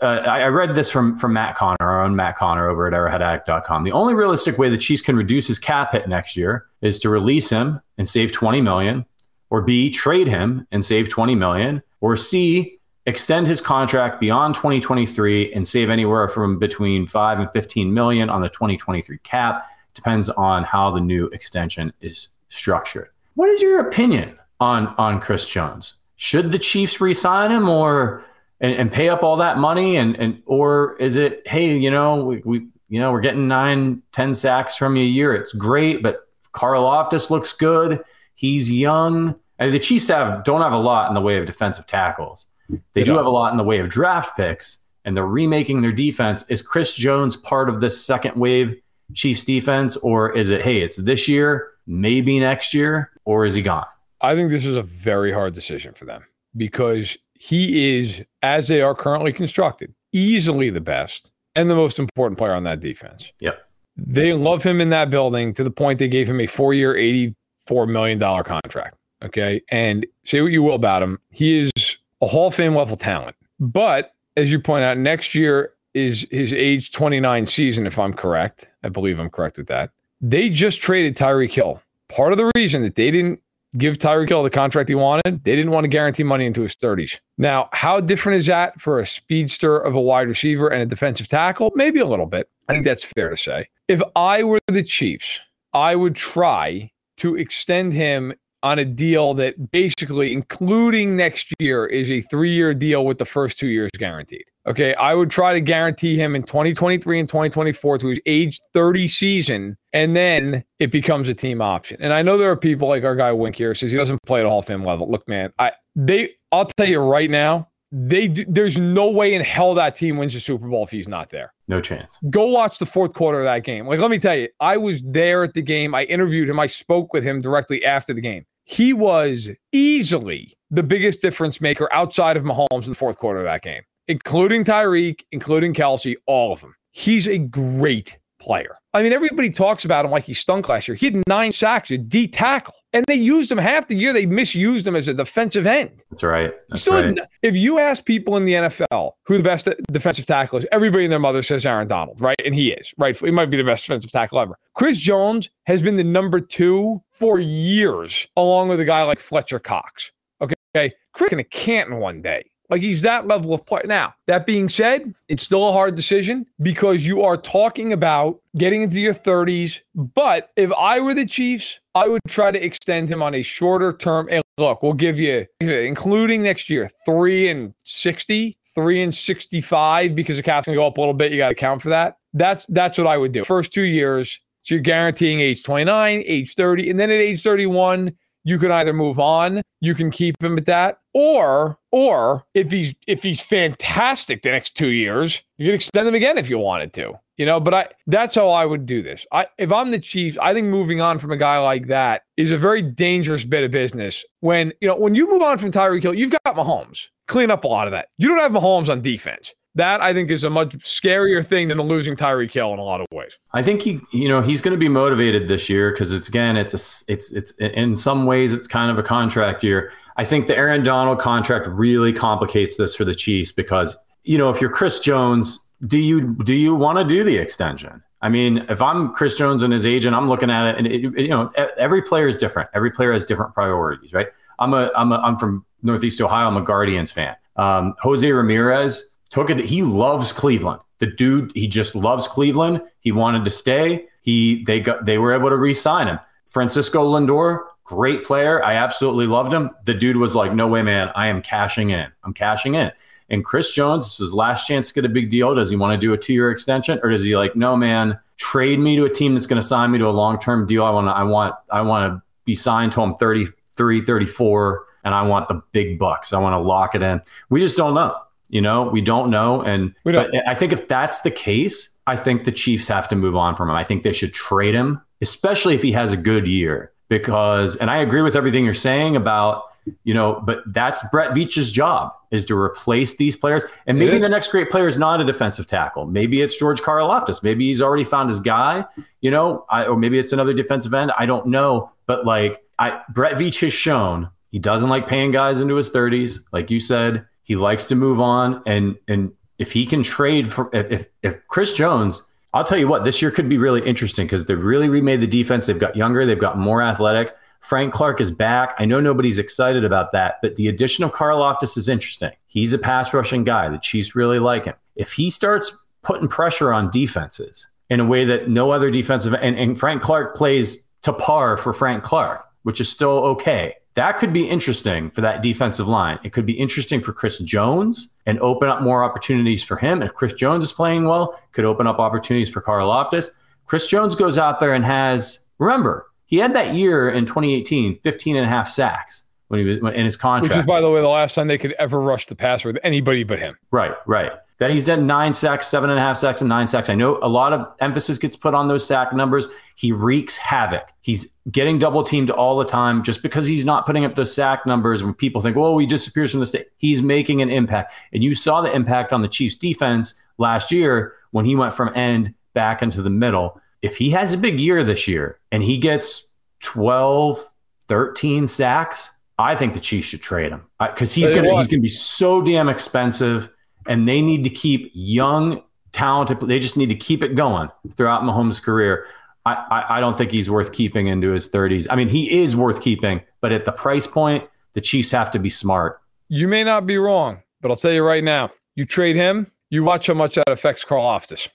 Uh, I, I read this from from Matt Connor, our own Matt Connor over at arrowheadaddict.com. The only realistic way the Chiefs can reduce his cap hit next year is to release him and save 20 million, or B, trade him and save 20 million, or C, extend his contract beyond 2023 and save anywhere from between 5 and 15 million on the 2023 cap. Depends on how the new extension is structured. What is your opinion on on Chris Jones? Should the Chiefs re-sign him or and, and pay up all that money and and or is it hey you know we, we you know we're getting nine ten sacks from you a year it's great but Karlaftis looks good he's young and the Chiefs have don't have a lot in the way of defensive tackles they, they do don't. have a lot in the way of draft picks and they're remaking their defense is Chris Jones part of this second wave Chiefs defense or is it hey it's this year maybe next year or is he gone I think this is a very hard decision for them because he is, as they are currently constructed, easily the best and the most important player on that defense. Yep. They love him in that building to the point they gave him a four year, $84 million contract. Okay. And say what you will about him, he is a Hall of Fame level talent. But as you point out, next year is his age 29 season, if I'm correct. I believe I'm correct with that. They just traded Tyreek Hill. Part of the reason that they didn't give Tyreek Hill the contract he wanted. They didn't want to guarantee money into his 30s. Now, how different is that for a speedster of a wide receiver and a defensive tackle? Maybe a little bit. I think that's fair to say. If I were the Chiefs, I would try to extend him on a deal that basically, including next year, is a three year deal with the first two years guaranteed. Okay. I would try to guarantee him in 2023 and 2024 to his age 30 season, and then it becomes a team option. And I know there are people like our guy Wink here says he doesn't play at a Hall Fame level. Look, man, I they I'll tell you right now, they there's no way in hell that team wins the Super Bowl if he's not there. No chance. Go watch the fourth quarter of that game. Like, let me tell you, I was there at the game. I interviewed him. I spoke with him directly after the game. He was easily the biggest difference maker outside of Mahomes in the fourth quarter of that game, including Tyreek, including Kelce, all of them. He's a great player. I mean, everybody talks about him like he stunk last year. He had nine sacks, a D tackle, and they used him half the year. They misused him as a defensive end. That's right. That's right. If you ask people in the NFL who the best defensive tackle is, everybody and their mother says Aaron Donald, right? And he is, right? He might be the best defensive tackle ever. Chris Jones has been the number two for years, along with a guy like Fletcher Cox. Okay. Chris in a Canton one day. Like he's that level of player. Now, that being said, it's still a hard decision because you are talking about getting into your 30s. But if I were the Chiefs, I would try to extend him on a shorter term. And look, we'll give you, including next year, three and 60, three and 65 because the cap's gonna go up a little bit. You got to account for that. That's that's what I would do. First two years, so you're guaranteeing age 29, age 30, and then at age 31, you can either move on, you can keep him at that, or or if he's if he's fantastic the next two years, you can extend him again if you wanted to. You know, but I that's how I would do this. I if I'm the Chiefs, I think moving on from a guy like that is a very dangerous bit of business. When you know when you move on from Tyreek Hill, you've got Mahomes. Clean up a lot of that. You don't have Mahomes on defense that I think is a much scarier thing than losing Tyreek Hill in a lot of ways. I think he, you know, he's going to be motivated this year because it's again, it's a, it's it's in some ways it's kind of a contract year. I think the Aaron Donald contract really complicates this for the Chiefs because you know if you're Chris Jones, do you do you want to do the extension? I mean, if I'm Chris Jones and his agent, I'm looking at it, and it, you know, every player is different. Every player has different priorities, right? I'm a I'm a I'm from Northeast Ohio. I'm a Guardians fan. Um, Jose Ramirez took it. He loves Cleveland. The dude, he just loves Cleveland. He wanted to stay. He they got they were able to re-sign him. Francisco Lindor, great player. I absolutely loved him. The dude was like, "No way, man! I am cashing in. I'm cashing in." And Chris Jones, this is his last chance to get a big deal. Does he want to do a two-year extension, or does he like, "No, man, trade me to a team that's going to sign me to a long-term deal. I want to. I want. I want to be signed to him 33, 34, and I want the big bucks. I want to lock it in." We just don't know. You know, we don't know. And but I think if that's the case, I think the Chiefs have to move on from him. I think they should trade him, especially if he has a good year. Because, and I agree with everything you're saying about, you know, but that's Brett Veach's job is to replace these players. And maybe the next great player is not a defensive tackle. Maybe it's George Karlaftis. Maybe he's already found his guy, you know, I, or maybe it's another defensive end. I don't know. But like, I, Brett Veach has shown he doesn't like paying guys into his 30s. Like you said, he likes to move on. And, and if he can trade for, if, if Chris Jones, I'll tell you what, this year could be really interesting because they've really remade the defense. They've got younger, they've got more athletic. Frank Clark is back. I know nobody's excited about that, but the addition of Karlaftis is interesting. He's a pass rushing guy. The Chiefs really like him. If he starts putting pressure on defenses in a way that no other defensive and, and Frank Clark plays to par for Frank Clark, which is still okay. That could be interesting for that defensive line. It could be interesting for Chris Jones and open up more opportunities for him. If Chris Jones is playing well, could open up opportunities for Karlaftis. Chris Jones goes out there and has, remember, he had that year in 2018, 15 and a half sacks when he was in his contract. Which is, by the way, the last time they could ever rush the passer with anybody but him. Right, right. That he's at nine sacks, seven and a half sacks, and nine sacks. I know a lot of emphasis gets put on those sack numbers. He wreaks havoc. He's getting double teamed all the time just because he's not putting up those sack numbers when people think, oh, he disappears from the state. He's making an impact. And you saw the impact on the Chiefs defense last year when he went from end back into the middle. If he has a big year this year and he gets 12, 13 sacks, I think the Chiefs should trade him uh, because he's going to he's going to be so damn expensive and they need to keep young, talented. They just need to keep it going throughout Mahomes' career. I, I, I don't think he's worth keeping into his 30s. I mean, he is worth keeping, but at the price point, the Chiefs have to be smart. You may not be wrong, but I'll tell you right now, you trade him, you watch how much that affects Karlaftis.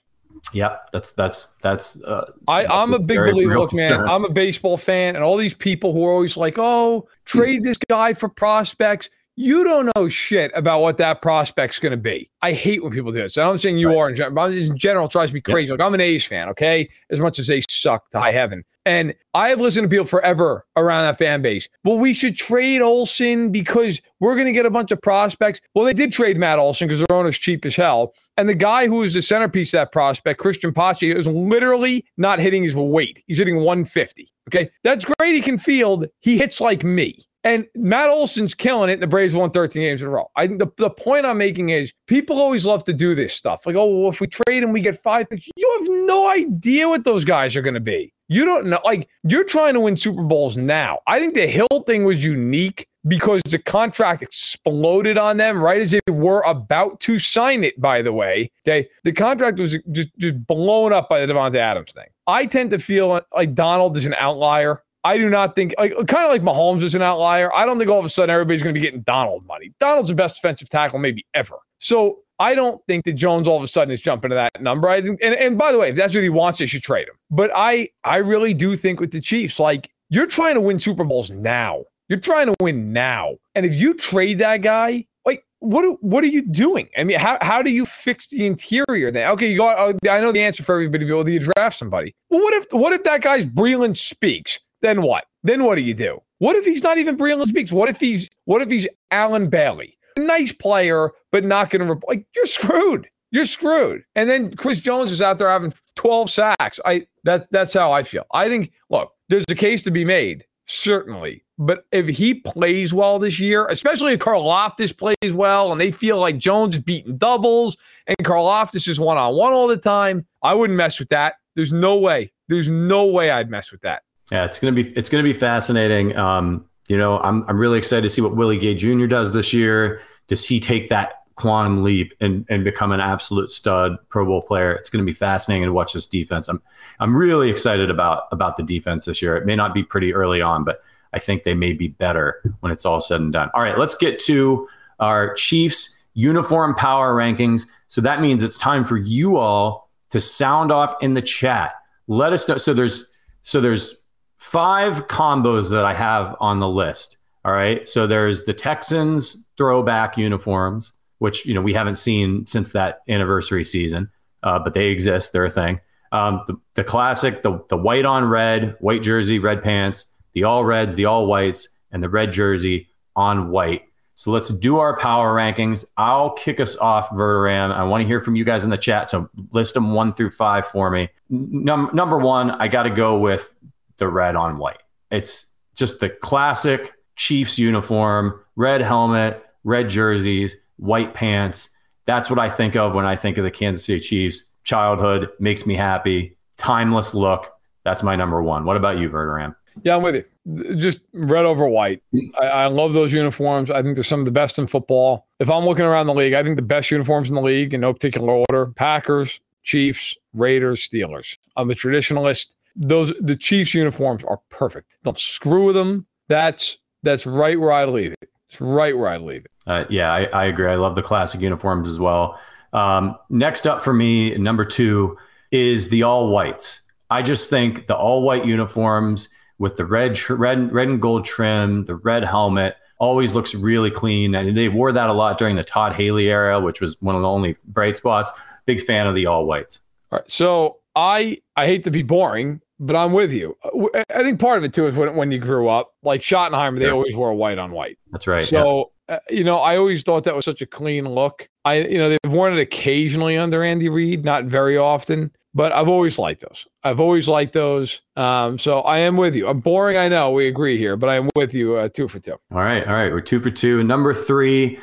Yeah, that's that's that's. Uh, I I'm a big believer. Look, concern. man, I'm a baseball fan, and all these people who are always like, "Oh, trade this guy for prospects." You don't know shit about what that prospect's going to be. I hate when people do this. I'm saying you right. are in general, but in general, it drives me crazy. Like I'm an A's fan, okay? As much as they suck to high heaven. And I have listened to people forever around that fan base. Well, we should trade Olson because we're going to get a bunch of prospects. Well, they did trade Matt Olson because their owner's cheap as hell. And the guy who is the centerpiece of that prospect, Cristian Pache, is literally not hitting his weight. He's hitting 150. Okay. That's great. He can field. He hits like me. And Matt Olson's killing it. The Braves won 13 games in a row. I the, the point I'm making is people always love to do this stuff. Like, oh, well, if we trade and we get five picks, you have no idea what those guys are going to be. You don't know. Like, you're trying to win Super Bowls now. I think the Hill thing was unique because the contract exploded on them right as they were about to sign it, by the way. Okay. The contract was just, just blown up by the Davante Adams thing. I tend to feel like Donald is an outlier. I do not think, like, kind of like Mahomes is an outlier. I don't think all of a sudden everybody's going to be getting Donald money. Donald's the best defensive tackle maybe ever. So I don't think that Jones all of a sudden is jumping to that number. I think, and, and by the way, if that's what he wants, they should trade him. But I, I really do think with the Chiefs, like you're trying to win Super Bowls now. You're trying to win now, and if you trade that guy, like what, what are you doing? I mean, how, how do you fix the interior then? Okay, you go. Uh, I know the answer for everybody. Well, you draft somebody. Well, what if what if that guy's Breeland Speaks? Then what? Then what do you do? What if he's not even Breeland Speaks? What if he's what if he's Allen Bailey? Nice player, but not going to like you're screwed. You're screwed. And then Chris Jones is out there having 12 sacks. I that that's how I feel. I think look, there's a case to be made, certainly. But if he plays well this year, especially if Karlaftis plays well and they feel like Jones is beating doubles and Karlaftis is one on one all the time, I wouldn't mess with that. There's no way. There's no way I'd mess with that. Yeah, it's gonna be it's gonna be fascinating. Um, you know, I'm I'm really excited to see what Willie Gay Jr. does this year. Does he take that quantum leap and, and become an absolute stud Pro Bowl player? It's to be fascinating to watch this defense. I'm I'm really excited about about the defense this year. It may not be pretty early on, but I think they may be better when it's all said and done. All right, let's get to our Chiefs uniform power rankings. So that means it's time for you all to sound off in the chat. Let us know. So there's so there's five combos that I have on the list. All right. So there's the Texans throwback uniforms, which, you know, we haven't seen since that anniversary season, uh, but they exist. They're a thing. Um, the, the classic, the, the white on red, white jersey, red pants, the all reds, the all whites, and the red jersey on white. So let's do our power rankings. I'll kick us off, Verderame. I want to hear from you guys in the chat. So list them one through five for me. Num- number one, I got to go with the red on white. It's just the classic Chiefs uniform, red helmet, red jerseys, white pants. That's what I think of when I think of the Kansas City Chiefs. Childhood makes me happy. Timeless look. That's my number one. What about you, Verderame? Yeah, I'm with you. Just red over white. I, I, love those uniforms. I think they're some of the best in football. If I'm looking around the league, I think the best uniforms in the league in no particular order Packers, Chiefs, Raiders, Steelers. I'm a traditionalist. Those the Chiefs uniforms are perfect. Don't screw with them. That's that's right where I leave it. It's right where I leave it. Uh, yeah, I, I, agree. I love the classic uniforms as well. Um, next up for me, number two is the all whites. I just think the all white uniforms with the red, red, red and gold trim, the red helmet always looks really clean. And they wore that a lot during the Todd Haley era, which was one of the only bright spots. Big fan of the all whites. All right. So I I hate to be boring, but I'm with you. Uh, I think part of it too is when when you grew up, like Schottenheimer, they always wore white on white. That's right. So yeah. uh, you know, I always thought that was such a clean look. I you know they've worn it occasionally under Andy Reid, not very often but I've always liked those. I've always liked those. Um, so I am with you. I'm boring, I know. We agree here, but I am with you. Uh, two for two. All right, all right. We're two for two. Number three.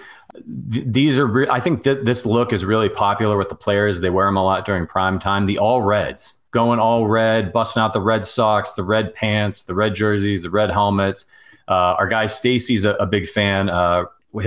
Th- these are. Re- I think that this look is really popular with the players. They wear them a lot during prime time. The all reds, going all red, busting out the red socks, the red pants, the red jerseys, the red helmets. Uh, our guy Stacy's a, a big fan. Uh,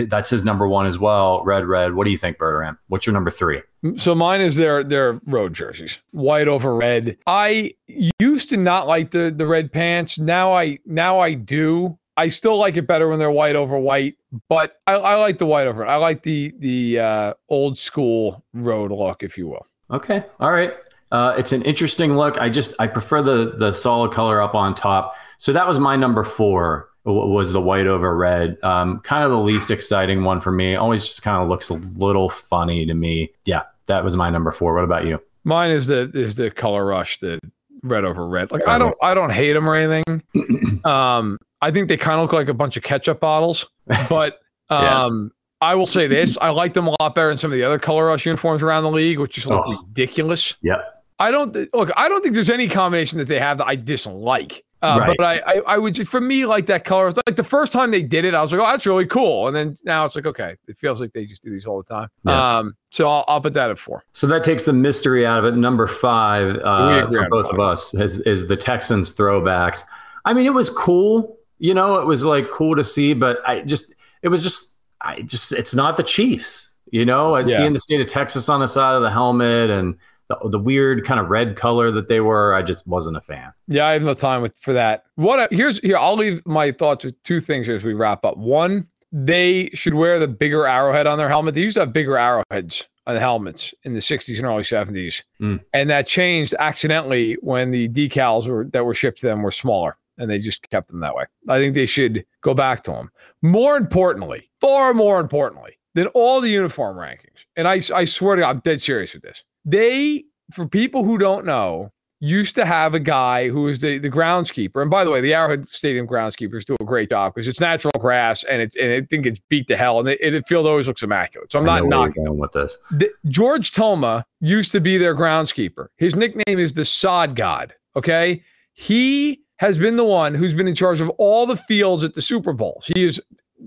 that's his number one as well. Red, red. What do you think, Verderame? What's your number three? So mine is their their road jerseys, white over red. I used to not like the the red pants. Now I now I do. I still like it better when they're white over white, but I, I like the white over. I like the the uh, old school road look, if you will. Okay, all right. Uh, it's an interesting look. I just I prefer the the solid color up on top. So that was my number four was the white over red. Um, kind of the least exciting one for me. Always just kind of looks a little funny to me. Yeah, that was my number four. What about you? Mine is the is the color rush, the red over red. Like I don't I don't hate them or anything. um, I think they kind of look like a bunch of ketchup bottles, but um. Yeah. I will say this: I like them a lot better than some of the other color rush uniforms around the league, which is oh. ridiculous. Yeah, I don't look. I don't think there's any combination that they have that I dislike. Uh, right. But I, I, I would for me, like that color, like the first time they did it, I was like, oh, that's really cool. And then now it's like, okay, it feels like they just do these all the time. Yeah. Um, so I'll, I'll put that at four. So that takes the mystery out of it. Number five uh, for both five. of us is, is the Texans throwbacks. I mean, it was cool. You know, it was like cool to see, but I just, it was just, I just, it's not the Chiefs. You know, I'd yeah. seen the state of Texas on the side of the helmet and the, the weird kind of red color that they were, I just wasn't a fan. Yeah, I have no time with for that. What here's here, I'll leave my thoughts with two things here as we wrap up. One, they should wear the bigger arrowhead on their helmet. They used to have bigger arrowheads on the helmets in the 60s and early 70s. Mm. And that changed accidentally when the decals were that were shipped to them were smaller and they just kept them that way. I think they should go back to them. More importantly, far more importantly than all the uniform rankings, and I, I swear to God, I'm dead serious with this. They, for people who don't know, used to have a guy who was the, the groundskeeper. And by the way, the Arrowhead Stadium groundskeepers do a great job because it's natural grass and it's and it think it's beat to hell and it, it field always looks immaculate. So I'm not knocking going with this. The, George Toma used to be their groundskeeper. His nickname is the Sod God. Okay, he has been the one who's been in charge of all the fields at the Super Bowls. He is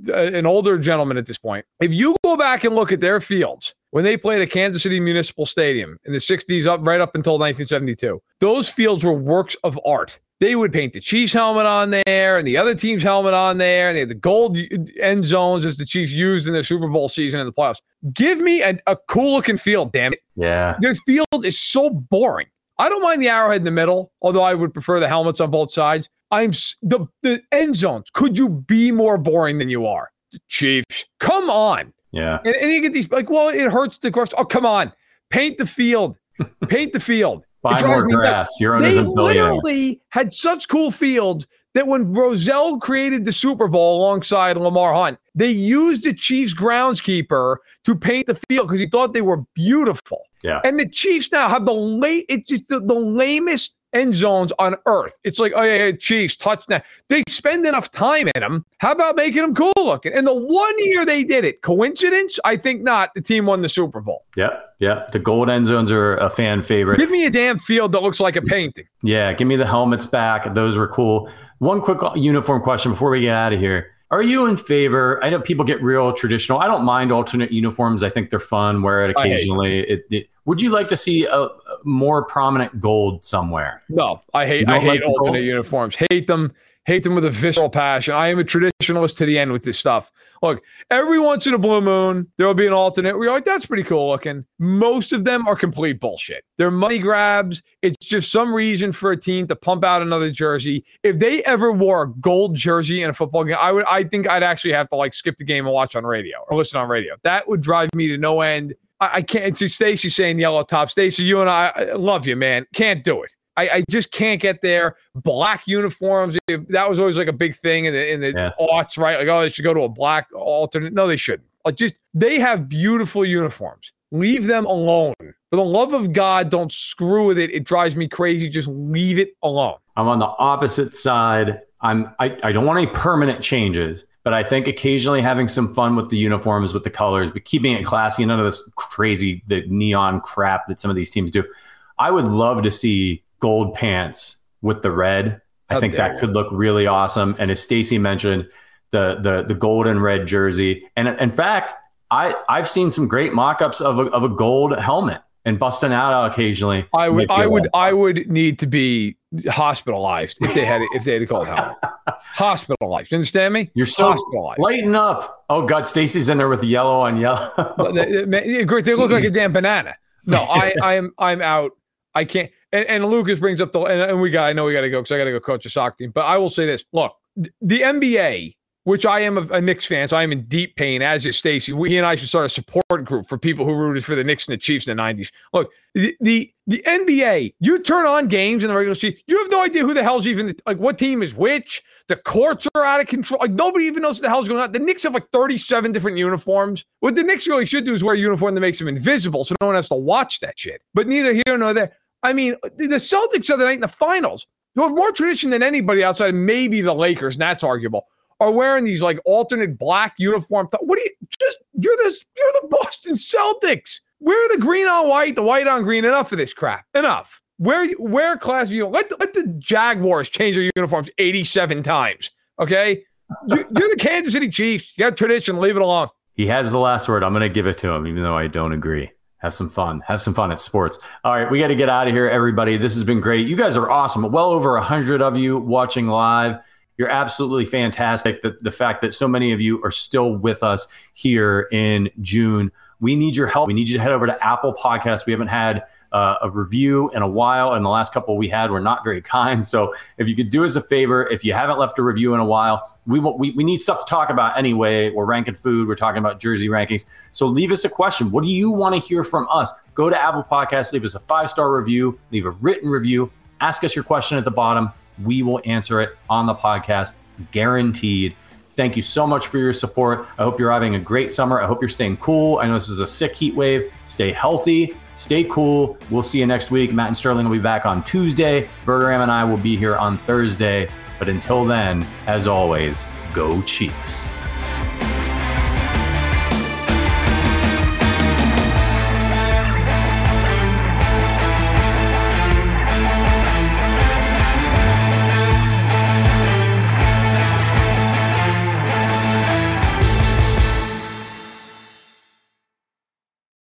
uh, an older gentleman at this point. If you go back and look at their fields when they played at Kansas City Municipal Stadium in the 60s up right up until 1972, those fields were works of art. They would paint the Chiefs helmet on there and the other team's helmet on there. And they had the gold end zones as the Chiefs used in their Super Bowl season in the playoffs. Give me a, a cool looking field, damn it. Yeah. Their field is so boring. I don't mind the arrowhead in the middle, although I would prefer the helmets on both sides. I'm the the end zones. Could you be more boring than you are? Chiefs, come on. Yeah. And, and you get these like, well, it hurts the grass. Oh, come on. Paint the field. Paint the field. Buy more grass. Your owners they literally had such cool fields that when Rozelle created the Super Bowl alongside Lamar Hunt, they used the Chiefs groundskeeper to paint the field because he thought they were beautiful. Yeah. And the Chiefs now have the late, it's just the, the lamest end zones on earth. It's like, oh yeah, Chiefs touchdown. They spend enough time in them. How about making them cool looking? And the one year they did it, coincidence? I think not. The team won the Super Bowl. Yep, yep. The gold end zones are a fan favorite. Give me a damn field that looks like a painting. Yeah, give me the helmets back. Those were cool. One quick uniform question before we get out of here. Are you in favor? I know people get real traditional. I don't mind alternate uniforms. I think they're fun. Wear it oh, occasionally. It, it, would you like to see a, a, more prominent gold somewhere? No, I hate. I hate like alternate uniforms. Hate them. Hate them with a visceral passion. I am a traditionalist to the end with this stuff. Look, every once in a blue moon, there will be an alternate. We're like, that's pretty cool looking. Most of them are complete bullshit. They're money grabs. It's just some reason for a team to pump out another jersey. If they ever wore a gold jersey in a football game, I would I think I'd actually have to like skip the game and watch on radio or listen on radio. That would drive me to no end. I, I can't see Stacy saying yellow top. Stacy, you and I, I love you, man. Can't do it. I, I, just can't get there. Black uniforms, eh, that was always like a big thing in the in the yeah. aughts, right? Like, oh, they should go to a black alternate. No, they shouldn't. Like, just they have beautiful uniforms. Leave them alone. For the love of God, don't screw with it. It drives me crazy. Just leave it alone. I'm on the opposite side. I'm I, I don't want any permanent changes, but I think occasionally having some fun with the uniforms, with the colors, but keeping it classy, none of this crazy the neon crap that some of these teams do. I would love to see gold pants with the red. I oh, think that could look really awesome. And as Stacy mentioned, the the the gold and red jersey. And in fact, I I've seen some great mock-ups of a, of a gold helmet and busting out occasionally. I would I would I would need to be hospitalized if they had if they had a gold helmet. hospitalized. You understand me? You're so hospitalized. Lighten up. Oh God, Stacy's in there with yellow on yellow. Great. They look like a damn banana. No, I I am I'm out. I can't. And, and Lucas brings up the and, and we got I know we got to go because I got to go coach a soccer team. But I will say this: look, the NBA, which I am a, a Knicks fan, so I am in deep pain. As is Stacy. We and I should start a support group for people who rooted for the Knicks and the Chiefs in the '90s. Look, the the, the NBA, you turn on games in the regular season, you have no idea who the hell's even like what team is which. The courts are out of control. Like nobody even knows what the hell's going on. The Knicks have like 37 different uniforms. What the Knicks really should do is wear a uniform that makes them invisible so no one has to watch that shit. But neither here nor there. I mean, the Celtics are the night in the finals, who have more tradition than anybody outside, maybe the Lakers, and that's arguable, are wearing these like alternate black uniform. What do you just? You're the you're the Boston Celtics. Wear the green on white, the white on green. Enough of this crap. Enough. Wear wear class you let the, let the Jaguars change their uniforms 87 times. Okay, you're, you're the Kansas City Chiefs. You got tradition. Leave it alone. He has the last word. I'm going to give it to him, even though I don't agree have some fun. Have some fun at sports. All right, we got to get out of here, everybody. This has been great. You guys are awesome. Well over a hundred of you watching live. You're absolutely fantastic. The, the fact that so many of you are still with us here in June. We need your help. We need you to head over to Apple Podcasts. We haven't had uh, a review in a while, and the last couple we had were not very kind. So if you could do us a favor, if you haven't left a review in a while, we, we, we need stuff to talk about anyway. We're ranking food. We're talking about jersey rankings. So leave us a question. What do you want to hear from us? Go to Apple Podcasts, leave us a five star review, leave a written review, ask us your question at the bottom. We will answer it on the podcast, guaranteed. Thank you so much for your support. I hope you're having a great summer. I hope you're staying cool. I know this is a sick heat wave. Stay healthy, stay cool. We'll see you next week. Matt and Sterling will be back on Tuesday. Verderame and I will be here on Thursday. But until then, as always, go Chiefs.